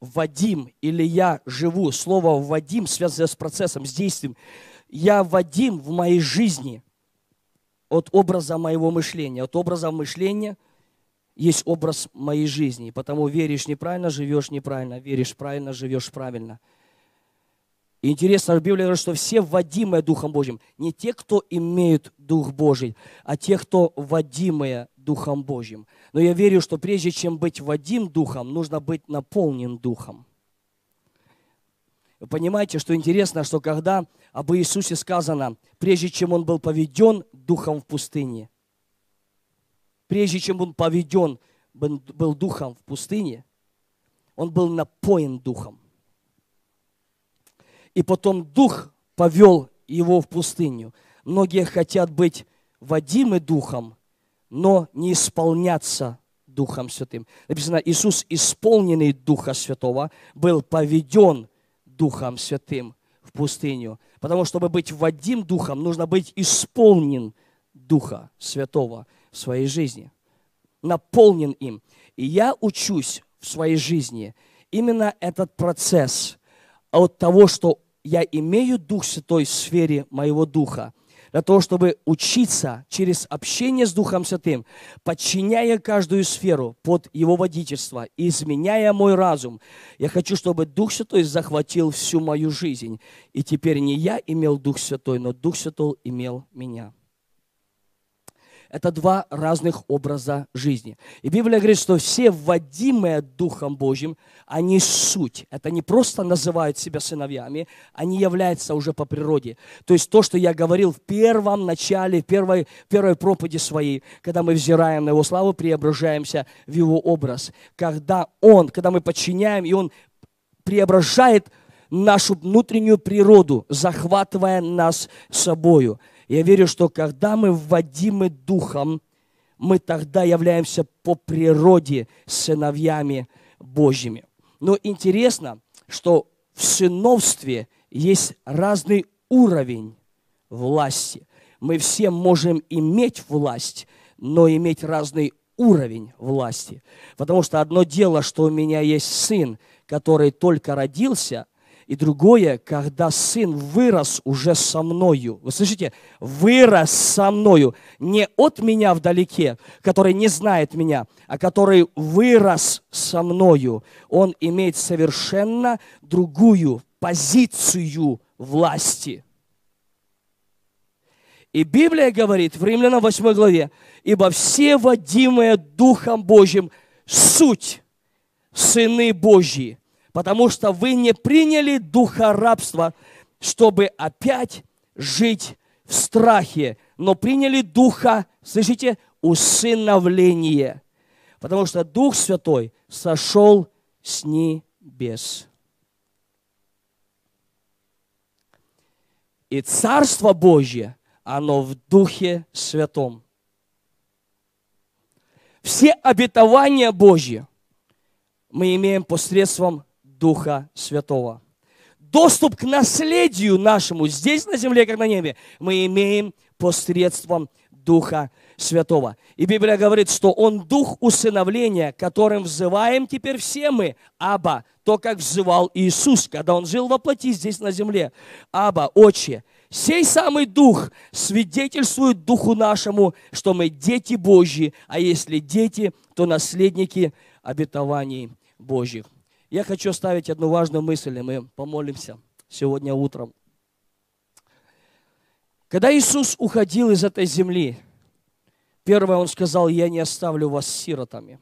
[SPEAKER 1] Вадим или я живу, слово Вадим связано с процессом, с действием. Я Вадим в моей жизни от образа моего мышления. От образа мышления есть образ моей жизни. Потому веришь неправильно, живешь неправильно. Веришь правильно, живешь правильно. Интересно, в Библии говорит, что все вводимые Духом Божьим, не те, кто имеют Дух Божий, а те, кто вводимые Духом Божьим. Но я верю, что прежде чем быть водим Духом, нужно быть наполнен Духом. Вы понимаете, что интересно, что когда об Иисусе сказано, прежде чем Он был поведен Духом в пустыне, прежде чем Он поведен был Духом в пустыне, Он был напоен Духом. И потом Дух повел его в пустыню. Многие хотят быть водимы Духом, но не исполняться Духом Святым. Написано, Иисус, исполненный Духа Святого, был поведен Духом Святым в пустыню. Потому что, чтобы быть водим Духом, нужно быть исполнен Духа Святого в своей жизни. Наполнен им. И я учусь в своей жизни именно этот процесс от того, что я имею Дух Святой в сфере моего Духа, для того, чтобы учиться через общение с Духом Святым, подчиняя каждую сферу под Его водительство, изменяя мой разум. Я хочу, чтобы Дух Святой захватил всю мою жизнь. И теперь не я имел Дух Святой, но Дух Святой имел меня. Это два разных образа жизни. И Библия говорит, что все вводимые Духом Божьим, они суть. Это не просто называют себя сыновьями, они являются уже по природе. То есть то, что я говорил в первом начале, в первой, первой проповеди своей, когда мы взираем на Его славу, преображаемся в Его образ. Когда Он, когда мы подчиняем, и Он преображает нашу внутреннюю природу, захватывая нас собою. Я верю, что когда мы вводимы Духом, мы тогда являемся по природе сыновьями Божьими. Но интересно, что в сыновстве есть разный уровень власти. Мы все можем иметь власть, но иметь разный уровень власти. Потому что одно дело, что у меня есть сын, который только родился, и другое, когда сын вырос уже со мною. Вы слышите? Вырос со мною. Не от меня вдалеке, который не знает меня, а который вырос со мною. Он имеет совершенно другую позицию власти. И Библия говорит в Римлянам 8 главе, ибо все водимые Духом Божьим суть сыны Божьи, потому что вы не приняли духа рабства, чтобы опять жить в страхе, но приняли духа, слышите, усыновление, потому что Дух Святой сошел с небес. И Царство Божье, оно в Духе Святом. Все обетования Божьи мы имеем посредством Духа Святого. Доступ к наследию нашему здесь на земле, как на небе, мы имеем посредством Духа Святого. И Библия говорит, что Он Дух усыновления, которым взываем теперь все мы, Аба, то, как взывал Иисус, когда Он жил во плоти здесь на земле. Аба, Отче, Сей самый Дух свидетельствует Духу нашему, что мы дети Божьи, а если дети, то наследники обетований Божьих. Я хочу оставить одну важную мысль, и мы помолимся сегодня утром. Когда Иисус уходил из этой земли, первое Он сказал, я не оставлю вас сиротами.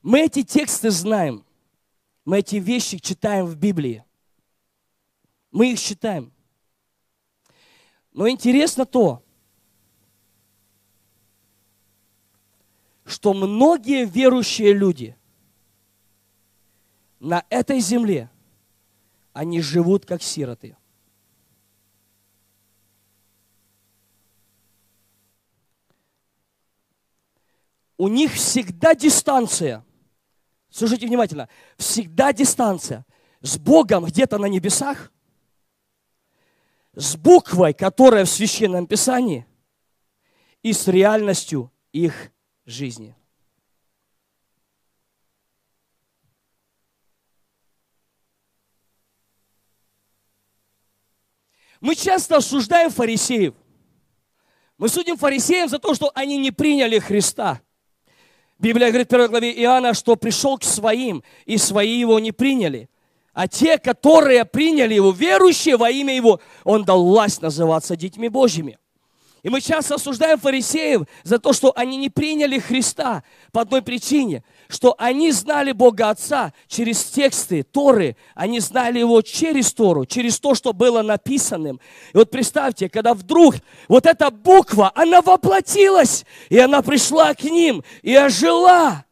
[SPEAKER 1] Мы эти тексты знаем, мы эти вещи читаем в Библии. Мы их считаем. Но интересно то, что многие верующие люди на этой земле, они живут как сироты. У них всегда дистанция. Слушайте внимательно. Всегда дистанция. С Богом где-то на небесах, с буквой, которая в Священном Писании, и с реальностью их жизни. Мы часто осуждаем фарисеев. Мы судим фарисеев за то, что они не приняли Христа. Библия говорит в первой главе Иоанна, что пришел к своим, и свои его не приняли. А те, которые приняли его, верующие во имя его, он дал власть называться детьми Божьими. И мы часто осуждаем фарисеев за то, что они не приняли Христа по одной причине, что они знали Бога Отца через тексты Торы, они знали Его через Тору, через то, что было написанным. И вот представьте, когда вдруг вот эта буква, она воплотилась, и она пришла к ним, и ожила.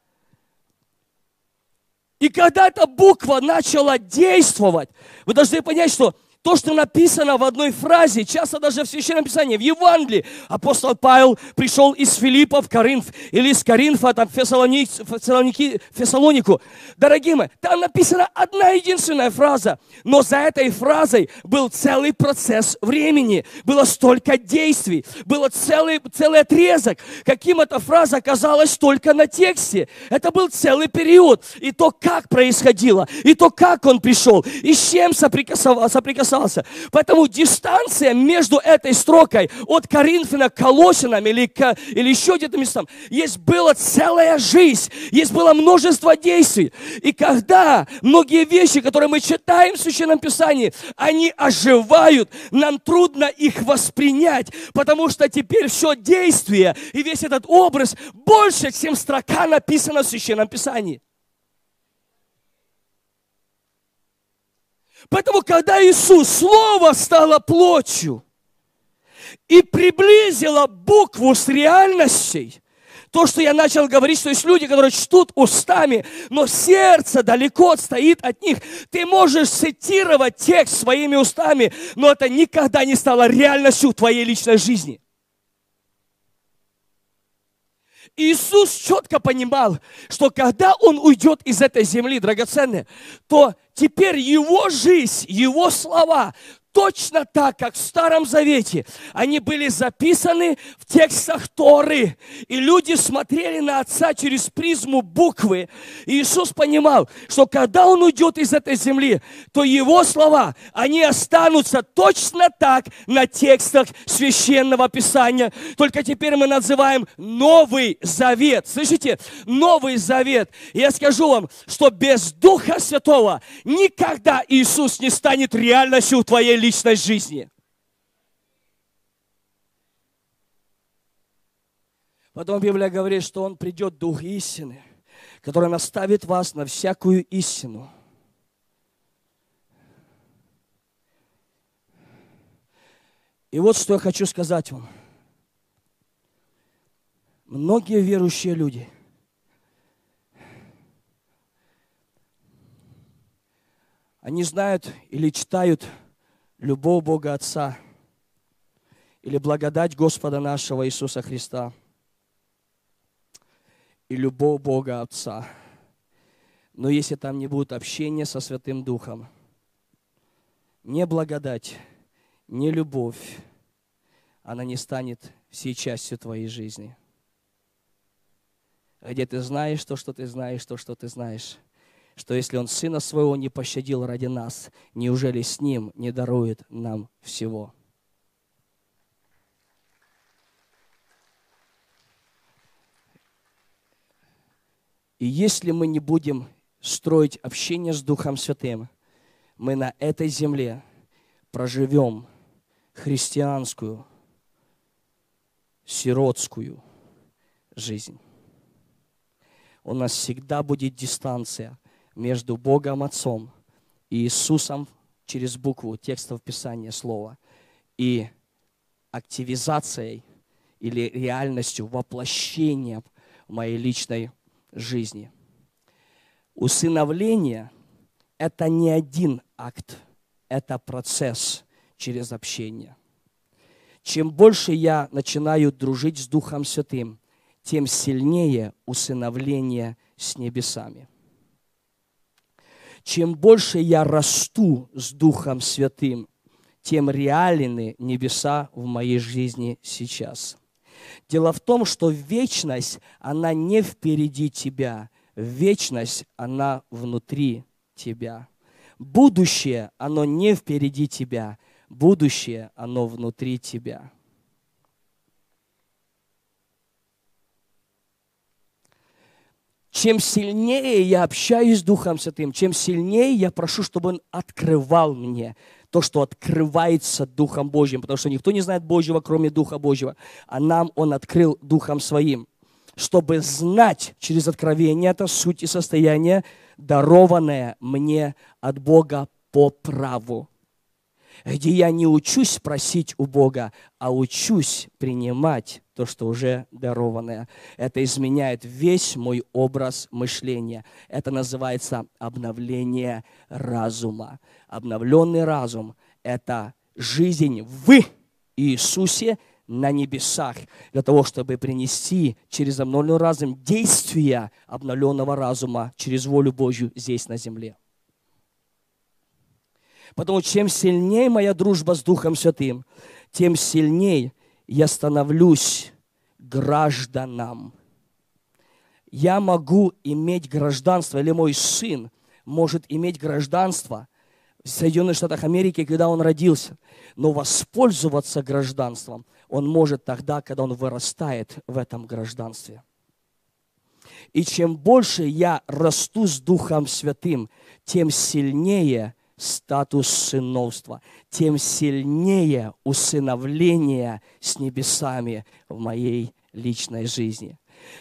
[SPEAKER 1] И когда эта буква начала действовать, вы должны понять, что то, что написано в одной фразе, часто даже в Священном Писании, в Евангелии, апостол Павел пришел из Филиппа в Коринф, или из Коринфа там, в, Фессалоник, Фессалоники, Фессалонику. Дорогие мои, там написана одна единственная фраза, но за этой фразой был целый процесс времени, было столько действий, было целый, целый отрезок, каким эта фраза оказалась только на тексте. Это был целый период. И то, как происходило, и то, как он пришел, и с чем соприкасался касался. Поэтому дистанция между этой строкой от Коринфяна к Колосинам или, к, или еще где-то местам, есть была целая жизнь, есть было множество действий. И когда многие вещи, которые мы читаем в Священном Писании, они оживают, нам трудно их воспринять, потому что теперь все действие и весь этот образ больше, чем строка написана в Священном Писании. Поэтому, когда Иисус, Слово стало плотью и приблизило букву с реальностью, То, что я начал говорить, что есть люди, которые чтут устами, но сердце далеко стоит от них. Ты можешь цитировать текст своими устами, но это никогда не стало реальностью твоей личной жизни. Иисус четко понимал, что когда Он уйдет из этой земли, драгоценные, то теперь Его жизнь, Его слова, точно так, как в Старом Завете, они были записаны в текстах Торы. И люди смотрели на Отца через призму буквы. И Иисус понимал, что когда Он уйдет из этой земли, то Его слова, они останутся точно так на текстах Священного Писания. Только теперь мы называем Новый Завет. Слышите? Новый Завет. Я скажу вам, что без Духа Святого никогда Иисус не станет реальностью в твоей личной жизни. Потом Библия говорит, что Он придет, Дух истины, который наставит вас на всякую истину. И вот что я хочу сказать вам. Многие верующие люди, они знают или читают любовь Бога Отца или благодать Господа нашего Иисуса Христа и любовь Бога Отца. Но если там не будет общения со Святым Духом, не благодать, не любовь, она не станет всей частью твоей жизни. Где ты знаешь то, что ты знаешь, то, что ты знаешь – что если Он Сына Своего не пощадил ради нас, неужели с Ним не дарует нам всего? И если мы не будем строить общение с Духом Святым, мы на этой земле проживем христианскую, сиротскую жизнь. У нас всегда будет дистанция между Богом Отцом и Иисусом через букву текстов Писания Слова и активизацией или реальностью, воплощением моей личной жизни. Усыновление – это не один акт, это процесс через общение. Чем больше я начинаю дружить с Духом Святым, тем сильнее усыновление с небесами чем больше я расту с Духом Святым, тем реальны небеса в моей жизни сейчас. Дело в том, что вечность, она не впереди тебя, вечность, она внутри тебя. Будущее, оно не впереди тебя, будущее, оно внутри тебя. Чем сильнее я общаюсь с Духом Святым, чем сильнее я прошу, чтобы Он открывал мне то, что открывается Духом Божьим, потому что никто не знает Божьего, кроме Духа Божьего, а нам Он открыл Духом Своим, чтобы знать через откровение это суть и состояние, дарованное мне от Бога по праву. Где я не учусь просить у Бога, а учусь принимать то, что уже дарованное. Это изменяет весь мой образ мышления. Это называется обновление разума. Обновленный разум – это жизнь в Иисусе на небесах, для того, чтобы принести через обновленный разум действия обновленного разума через волю Божью здесь на земле. Потому чем сильнее моя дружба с Духом Святым, тем сильнее я становлюсь гражданом. Я могу иметь гражданство, или мой сын может иметь гражданство в Соединенных Штатах Америки, когда он родился. Но воспользоваться гражданством он может тогда, когда он вырастает в этом гражданстве. И чем больше я расту с Духом Святым, тем сильнее – статус сыновства, тем сильнее усыновление с небесами в моей личной жизни.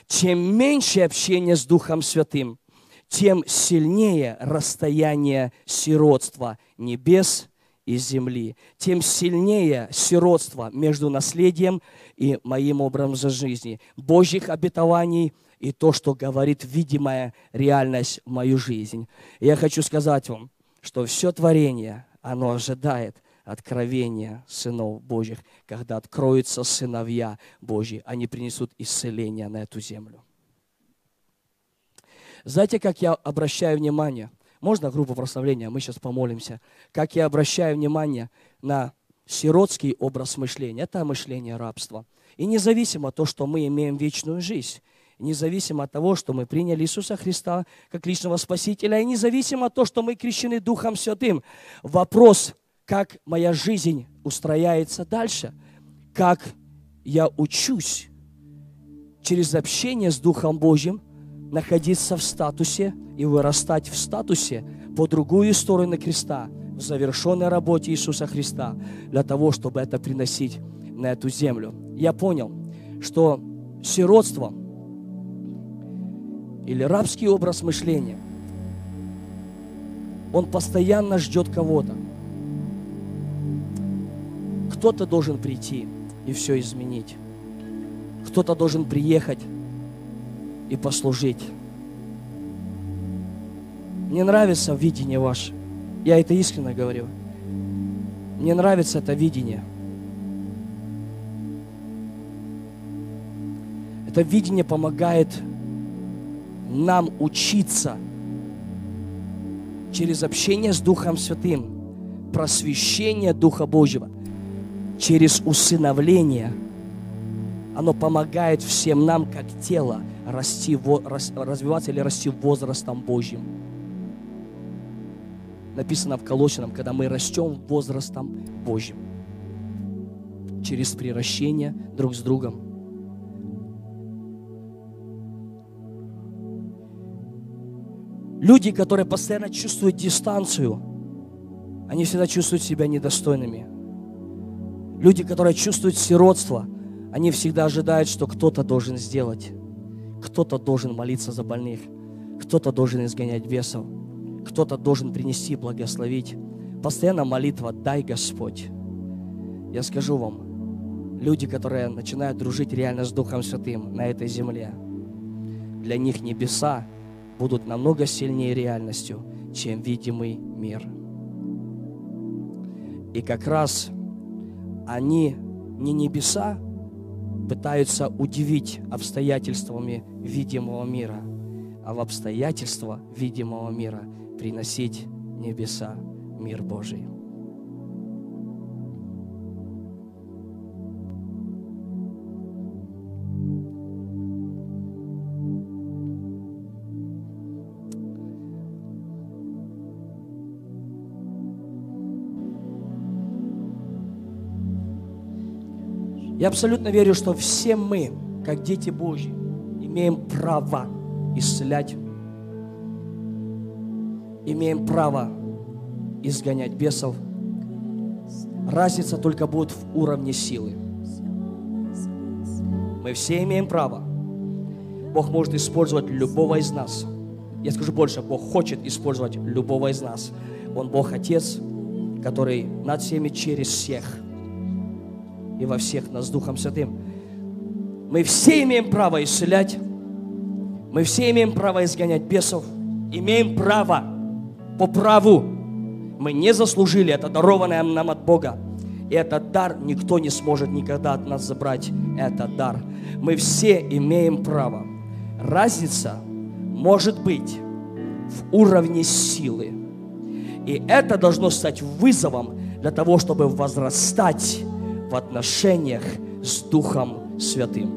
[SPEAKER 1] Чем меньше общения с Духом Святым, тем сильнее расстояние сиротства небес из земли, тем сильнее сиротство между наследием и моим образом жизни, Божьих обетований и то, что говорит видимая реальность в мою жизнь. И я хочу сказать вам, что все творение, оно ожидает откровения сынов Божьих, когда откроются сыновья Божьи, они принесут исцеление на эту землю. Знаете, как я обращаю внимание? Можно группу прославления? Мы сейчас помолимся. Как я обращаю внимание на сиротский образ мышления. Это мышление рабства. И независимо от того, что мы имеем вечную жизнь, независимо от того, что мы приняли Иисуса Христа как личного Спасителя, и независимо от того, что мы крещены Духом Святым, вопрос, как моя жизнь устрояется дальше, как я учусь через общение с Духом Божьим находиться в статусе и вырастать в статусе по другую сторону креста, в завершенной работе Иисуса Христа, для того, чтобы это приносить на эту землю. Я понял, что сиротство или рабский образ мышления, он постоянно ждет кого-то. Кто-то должен прийти и все изменить. Кто-то должен приехать и послужить. Мне нравится видение ваше. Я это искренне говорю. Мне нравится это видение. Это видение помогает нам учиться через общение с Духом Святым, просвещение Духа Божьего, через усыновление. Оно помогает всем нам, как тело, расти, развиваться или расти возрастом Божьим. Написано в Колосинам, когда мы растем возрастом Божьим. Через приращение друг с другом. Люди, которые постоянно чувствуют дистанцию, они всегда чувствуют себя недостойными. Люди, которые чувствуют сиротство, они всегда ожидают, что кто-то должен сделать. Кто-то должен молиться за больных, кто-то должен изгонять бесов, кто-то должен принести благословить. Постоянно молитва «Дай Господь». Я скажу вам, люди, которые начинают дружить реально с Духом Святым на этой земле, для них небеса будут намного сильнее реальностью, чем видимый мир. И как раз они не небеса пытаются удивить обстоятельствами видимого мира, а в обстоятельства видимого мира приносить небеса, мир Божий. Я абсолютно верю, что все мы, как дети Божьи, имеем право исцелять, имеем право изгонять бесов. Разница только будет в уровне силы. Мы все имеем право. Бог может использовать любого из нас. Я скажу больше, Бог хочет использовать любого из нас. Он Бог Отец, который над всеми через всех и во всех нас Духом Святым. Мы все имеем право исцелять. Мы все имеем право изгонять бесов. Имеем право по праву. Мы не заслужили это дарованное нам от Бога. И этот дар никто не сможет никогда от нас забрать. Это дар. Мы все имеем право. Разница может быть в уровне силы. И это должно стать вызовом для того, чтобы возрастать в отношениях с Духом Святым.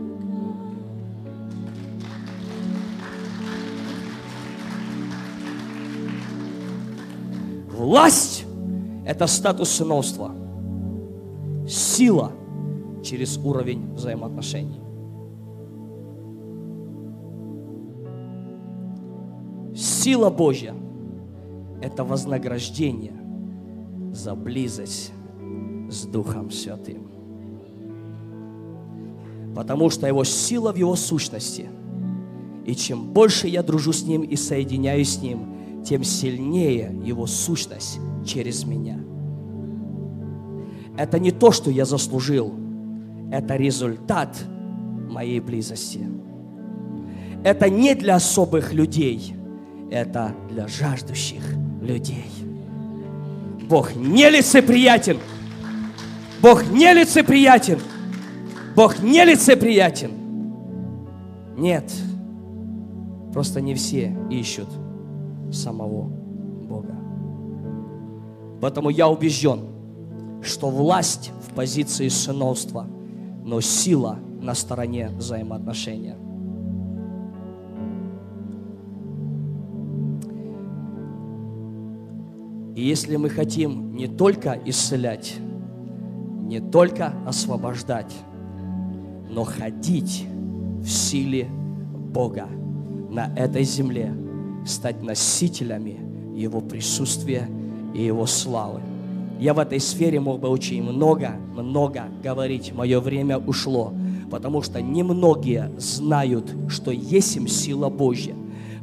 [SPEAKER 1] Власть – это статус сыновства. Сила через уровень взаимоотношений. Сила Божья – это вознаграждение за близость с Духом Святым. Потому что Его сила в Его сущности. И чем больше я дружу с Ним и соединяюсь с Ним, тем сильнее Его сущность через меня. Это не то, что я заслужил. Это результат моей близости. Это не для особых людей. Это для жаждущих людей. Бог нелицеприятен. Бог нелицеприятен. Бог нелицеприятен. Нет. Просто не все ищут самого Бога. Поэтому я убежден, что власть в позиции сыновства, но сила на стороне взаимоотношения. И если мы хотим не только исцелять, не только освобождать, но ходить в силе Бога на этой земле, стать носителями Его присутствия и Его славы. Я в этой сфере мог бы очень много, много говорить. Мое время ушло, потому что немногие знают, что есть им сила Божья.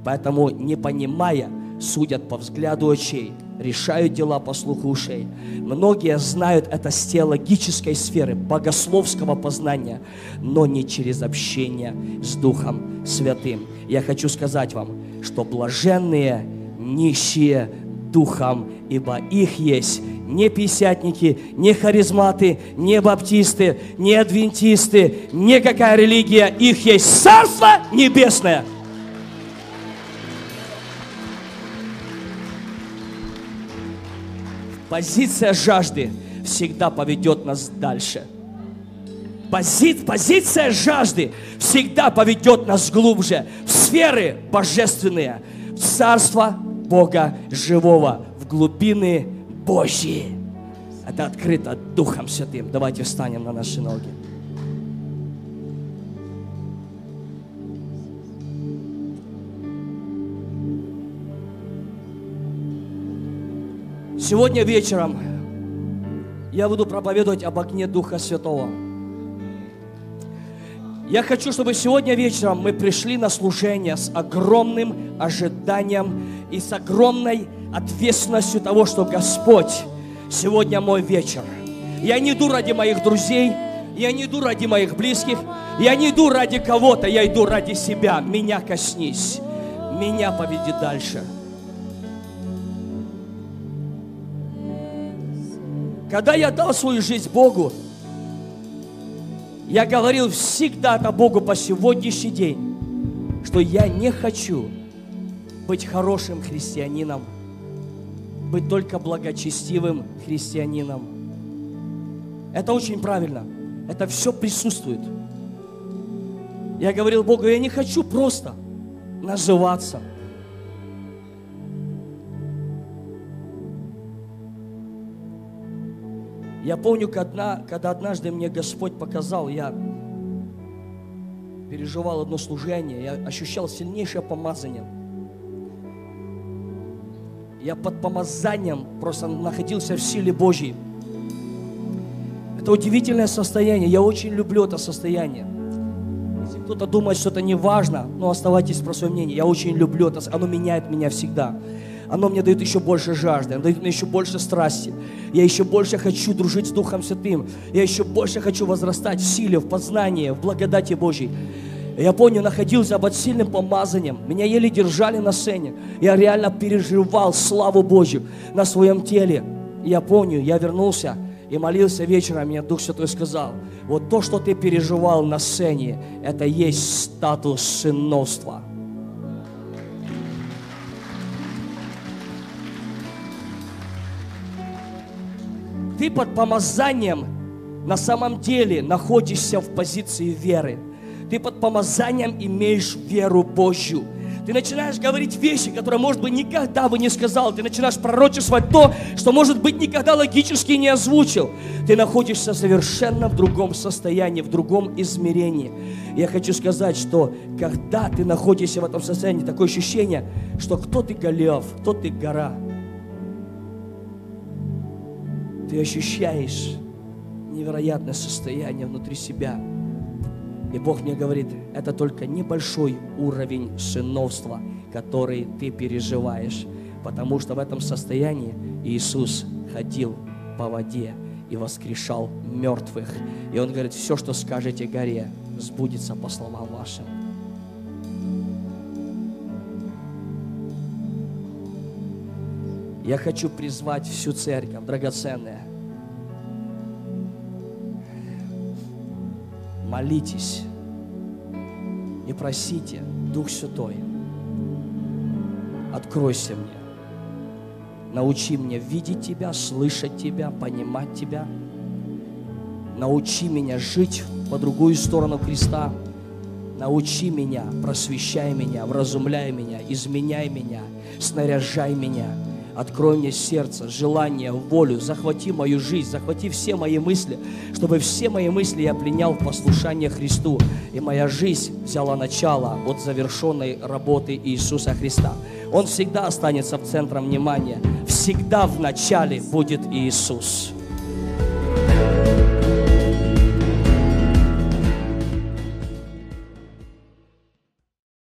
[SPEAKER 1] Поэтому, не понимая, судят по взгляду очей, решают дела по слуху ушей. Многие знают это с теологической сферы, богословского познания, но не через общение с Духом Святым. Я хочу сказать вам, что блаженные нищие Духом, ибо их есть не писятники, не харизматы, не баптисты, не адвентисты, никакая религия, их есть Царство Небесное. Позиция жажды всегда поведет нас дальше. Пози- позиция жажды всегда поведет нас глубже в сферы божественные, в царство Бога живого, в глубины Божьи. Это открыто Духом Святым. Давайте встанем на наши ноги. Сегодня вечером я буду проповедовать об огне Духа Святого. Я хочу, чтобы сегодня вечером мы пришли на служение с огромным ожиданием и с огромной ответственностью того, что Господь, сегодня мой вечер. Я не иду ради моих друзей, я не иду ради моих близких, я не иду ради кого-то, я иду ради себя. Меня коснись, меня поведи дальше. Когда я дал свою жизнь Богу, я говорил всегда это Богу по сегодняшний день, что я не хочу быть хорошим христианином, быть только благочестивым христианином. Это очень правильно. Это все присутствует. Я говорил Богу, я не хочу просто называться. Я помню, когда, однажды мне Господь показал, я переживал одно служение, я ощущал сильнейшее помазание. Я под помазанием просто находился в силе Божьей. Это удивительное состояние. Я очень люблю это состояние. Если кто-то думает, что это не важно, ну оставайтесь про свое мнение. Я очень люблю это. Оно меняет меня всегда. Оно мне дает еще больше жажды, оно дает мне еще больше страсти. Я еще больше хочу дружить с Духом Святым. Я еще больше хочу возрастать в силе, в познании, в благодати Божьей. Я помню, находился под сильным помазанием. Меня еле держали на сцене. Я реально переживал славу Божью на своем теле. Я помню, я вернулся и молился вечером, мне Дух Святой сказал, вот то, что ты переживал на сцене, это есть статус сыновства. Ты под помазанием на самом деле находишься в позиции веры. Ты под помазанием имеешь веру Божью. Ты начинаешь говорить вещи, которые, может быть, никогда бы не сказал. Ты начинаешь пророчествовать то, что, может быть, никогда логически не озвучил. Ты находишься совершенно в другом состоянии, в другом измерении. Я хочу сказать, что когда ты находишься в этом состоянии, такое ощущение, что кто ты Голиаф, кто ты гора. Ты ощущаешь невероятное состояние внутри себя. И Бог мне говорит, это только небольшой уровень сыновства, который ты переживаешь. Потому что в этом состоянии Иисус ходил по воде. и воскрешал мертвых. И Он говорит, все, что скажете горе, сбудется по словам вашим. Я хочу призвать всю церковь, драгоценная. Молитесь и просите, Дух Святой, откройся мне. Научи меня видеть Тебя, слышать Тебя, понимать Тебя. Научи меня жить по другую сторону креста. Научи меня, просвещай меня, вразумляй меня, изменяй меня, снаряжай меня. Открой мне сердце, желание, волю, захвати мою жизнь, захвати все мои мысли, чтобы все мои мысли я пленял в послушание Христу, и моя жизнь взяла начало от завершенной работы Иисуса Христа. Он всегда останется в центре внимания, всегда в начале будет Иисус.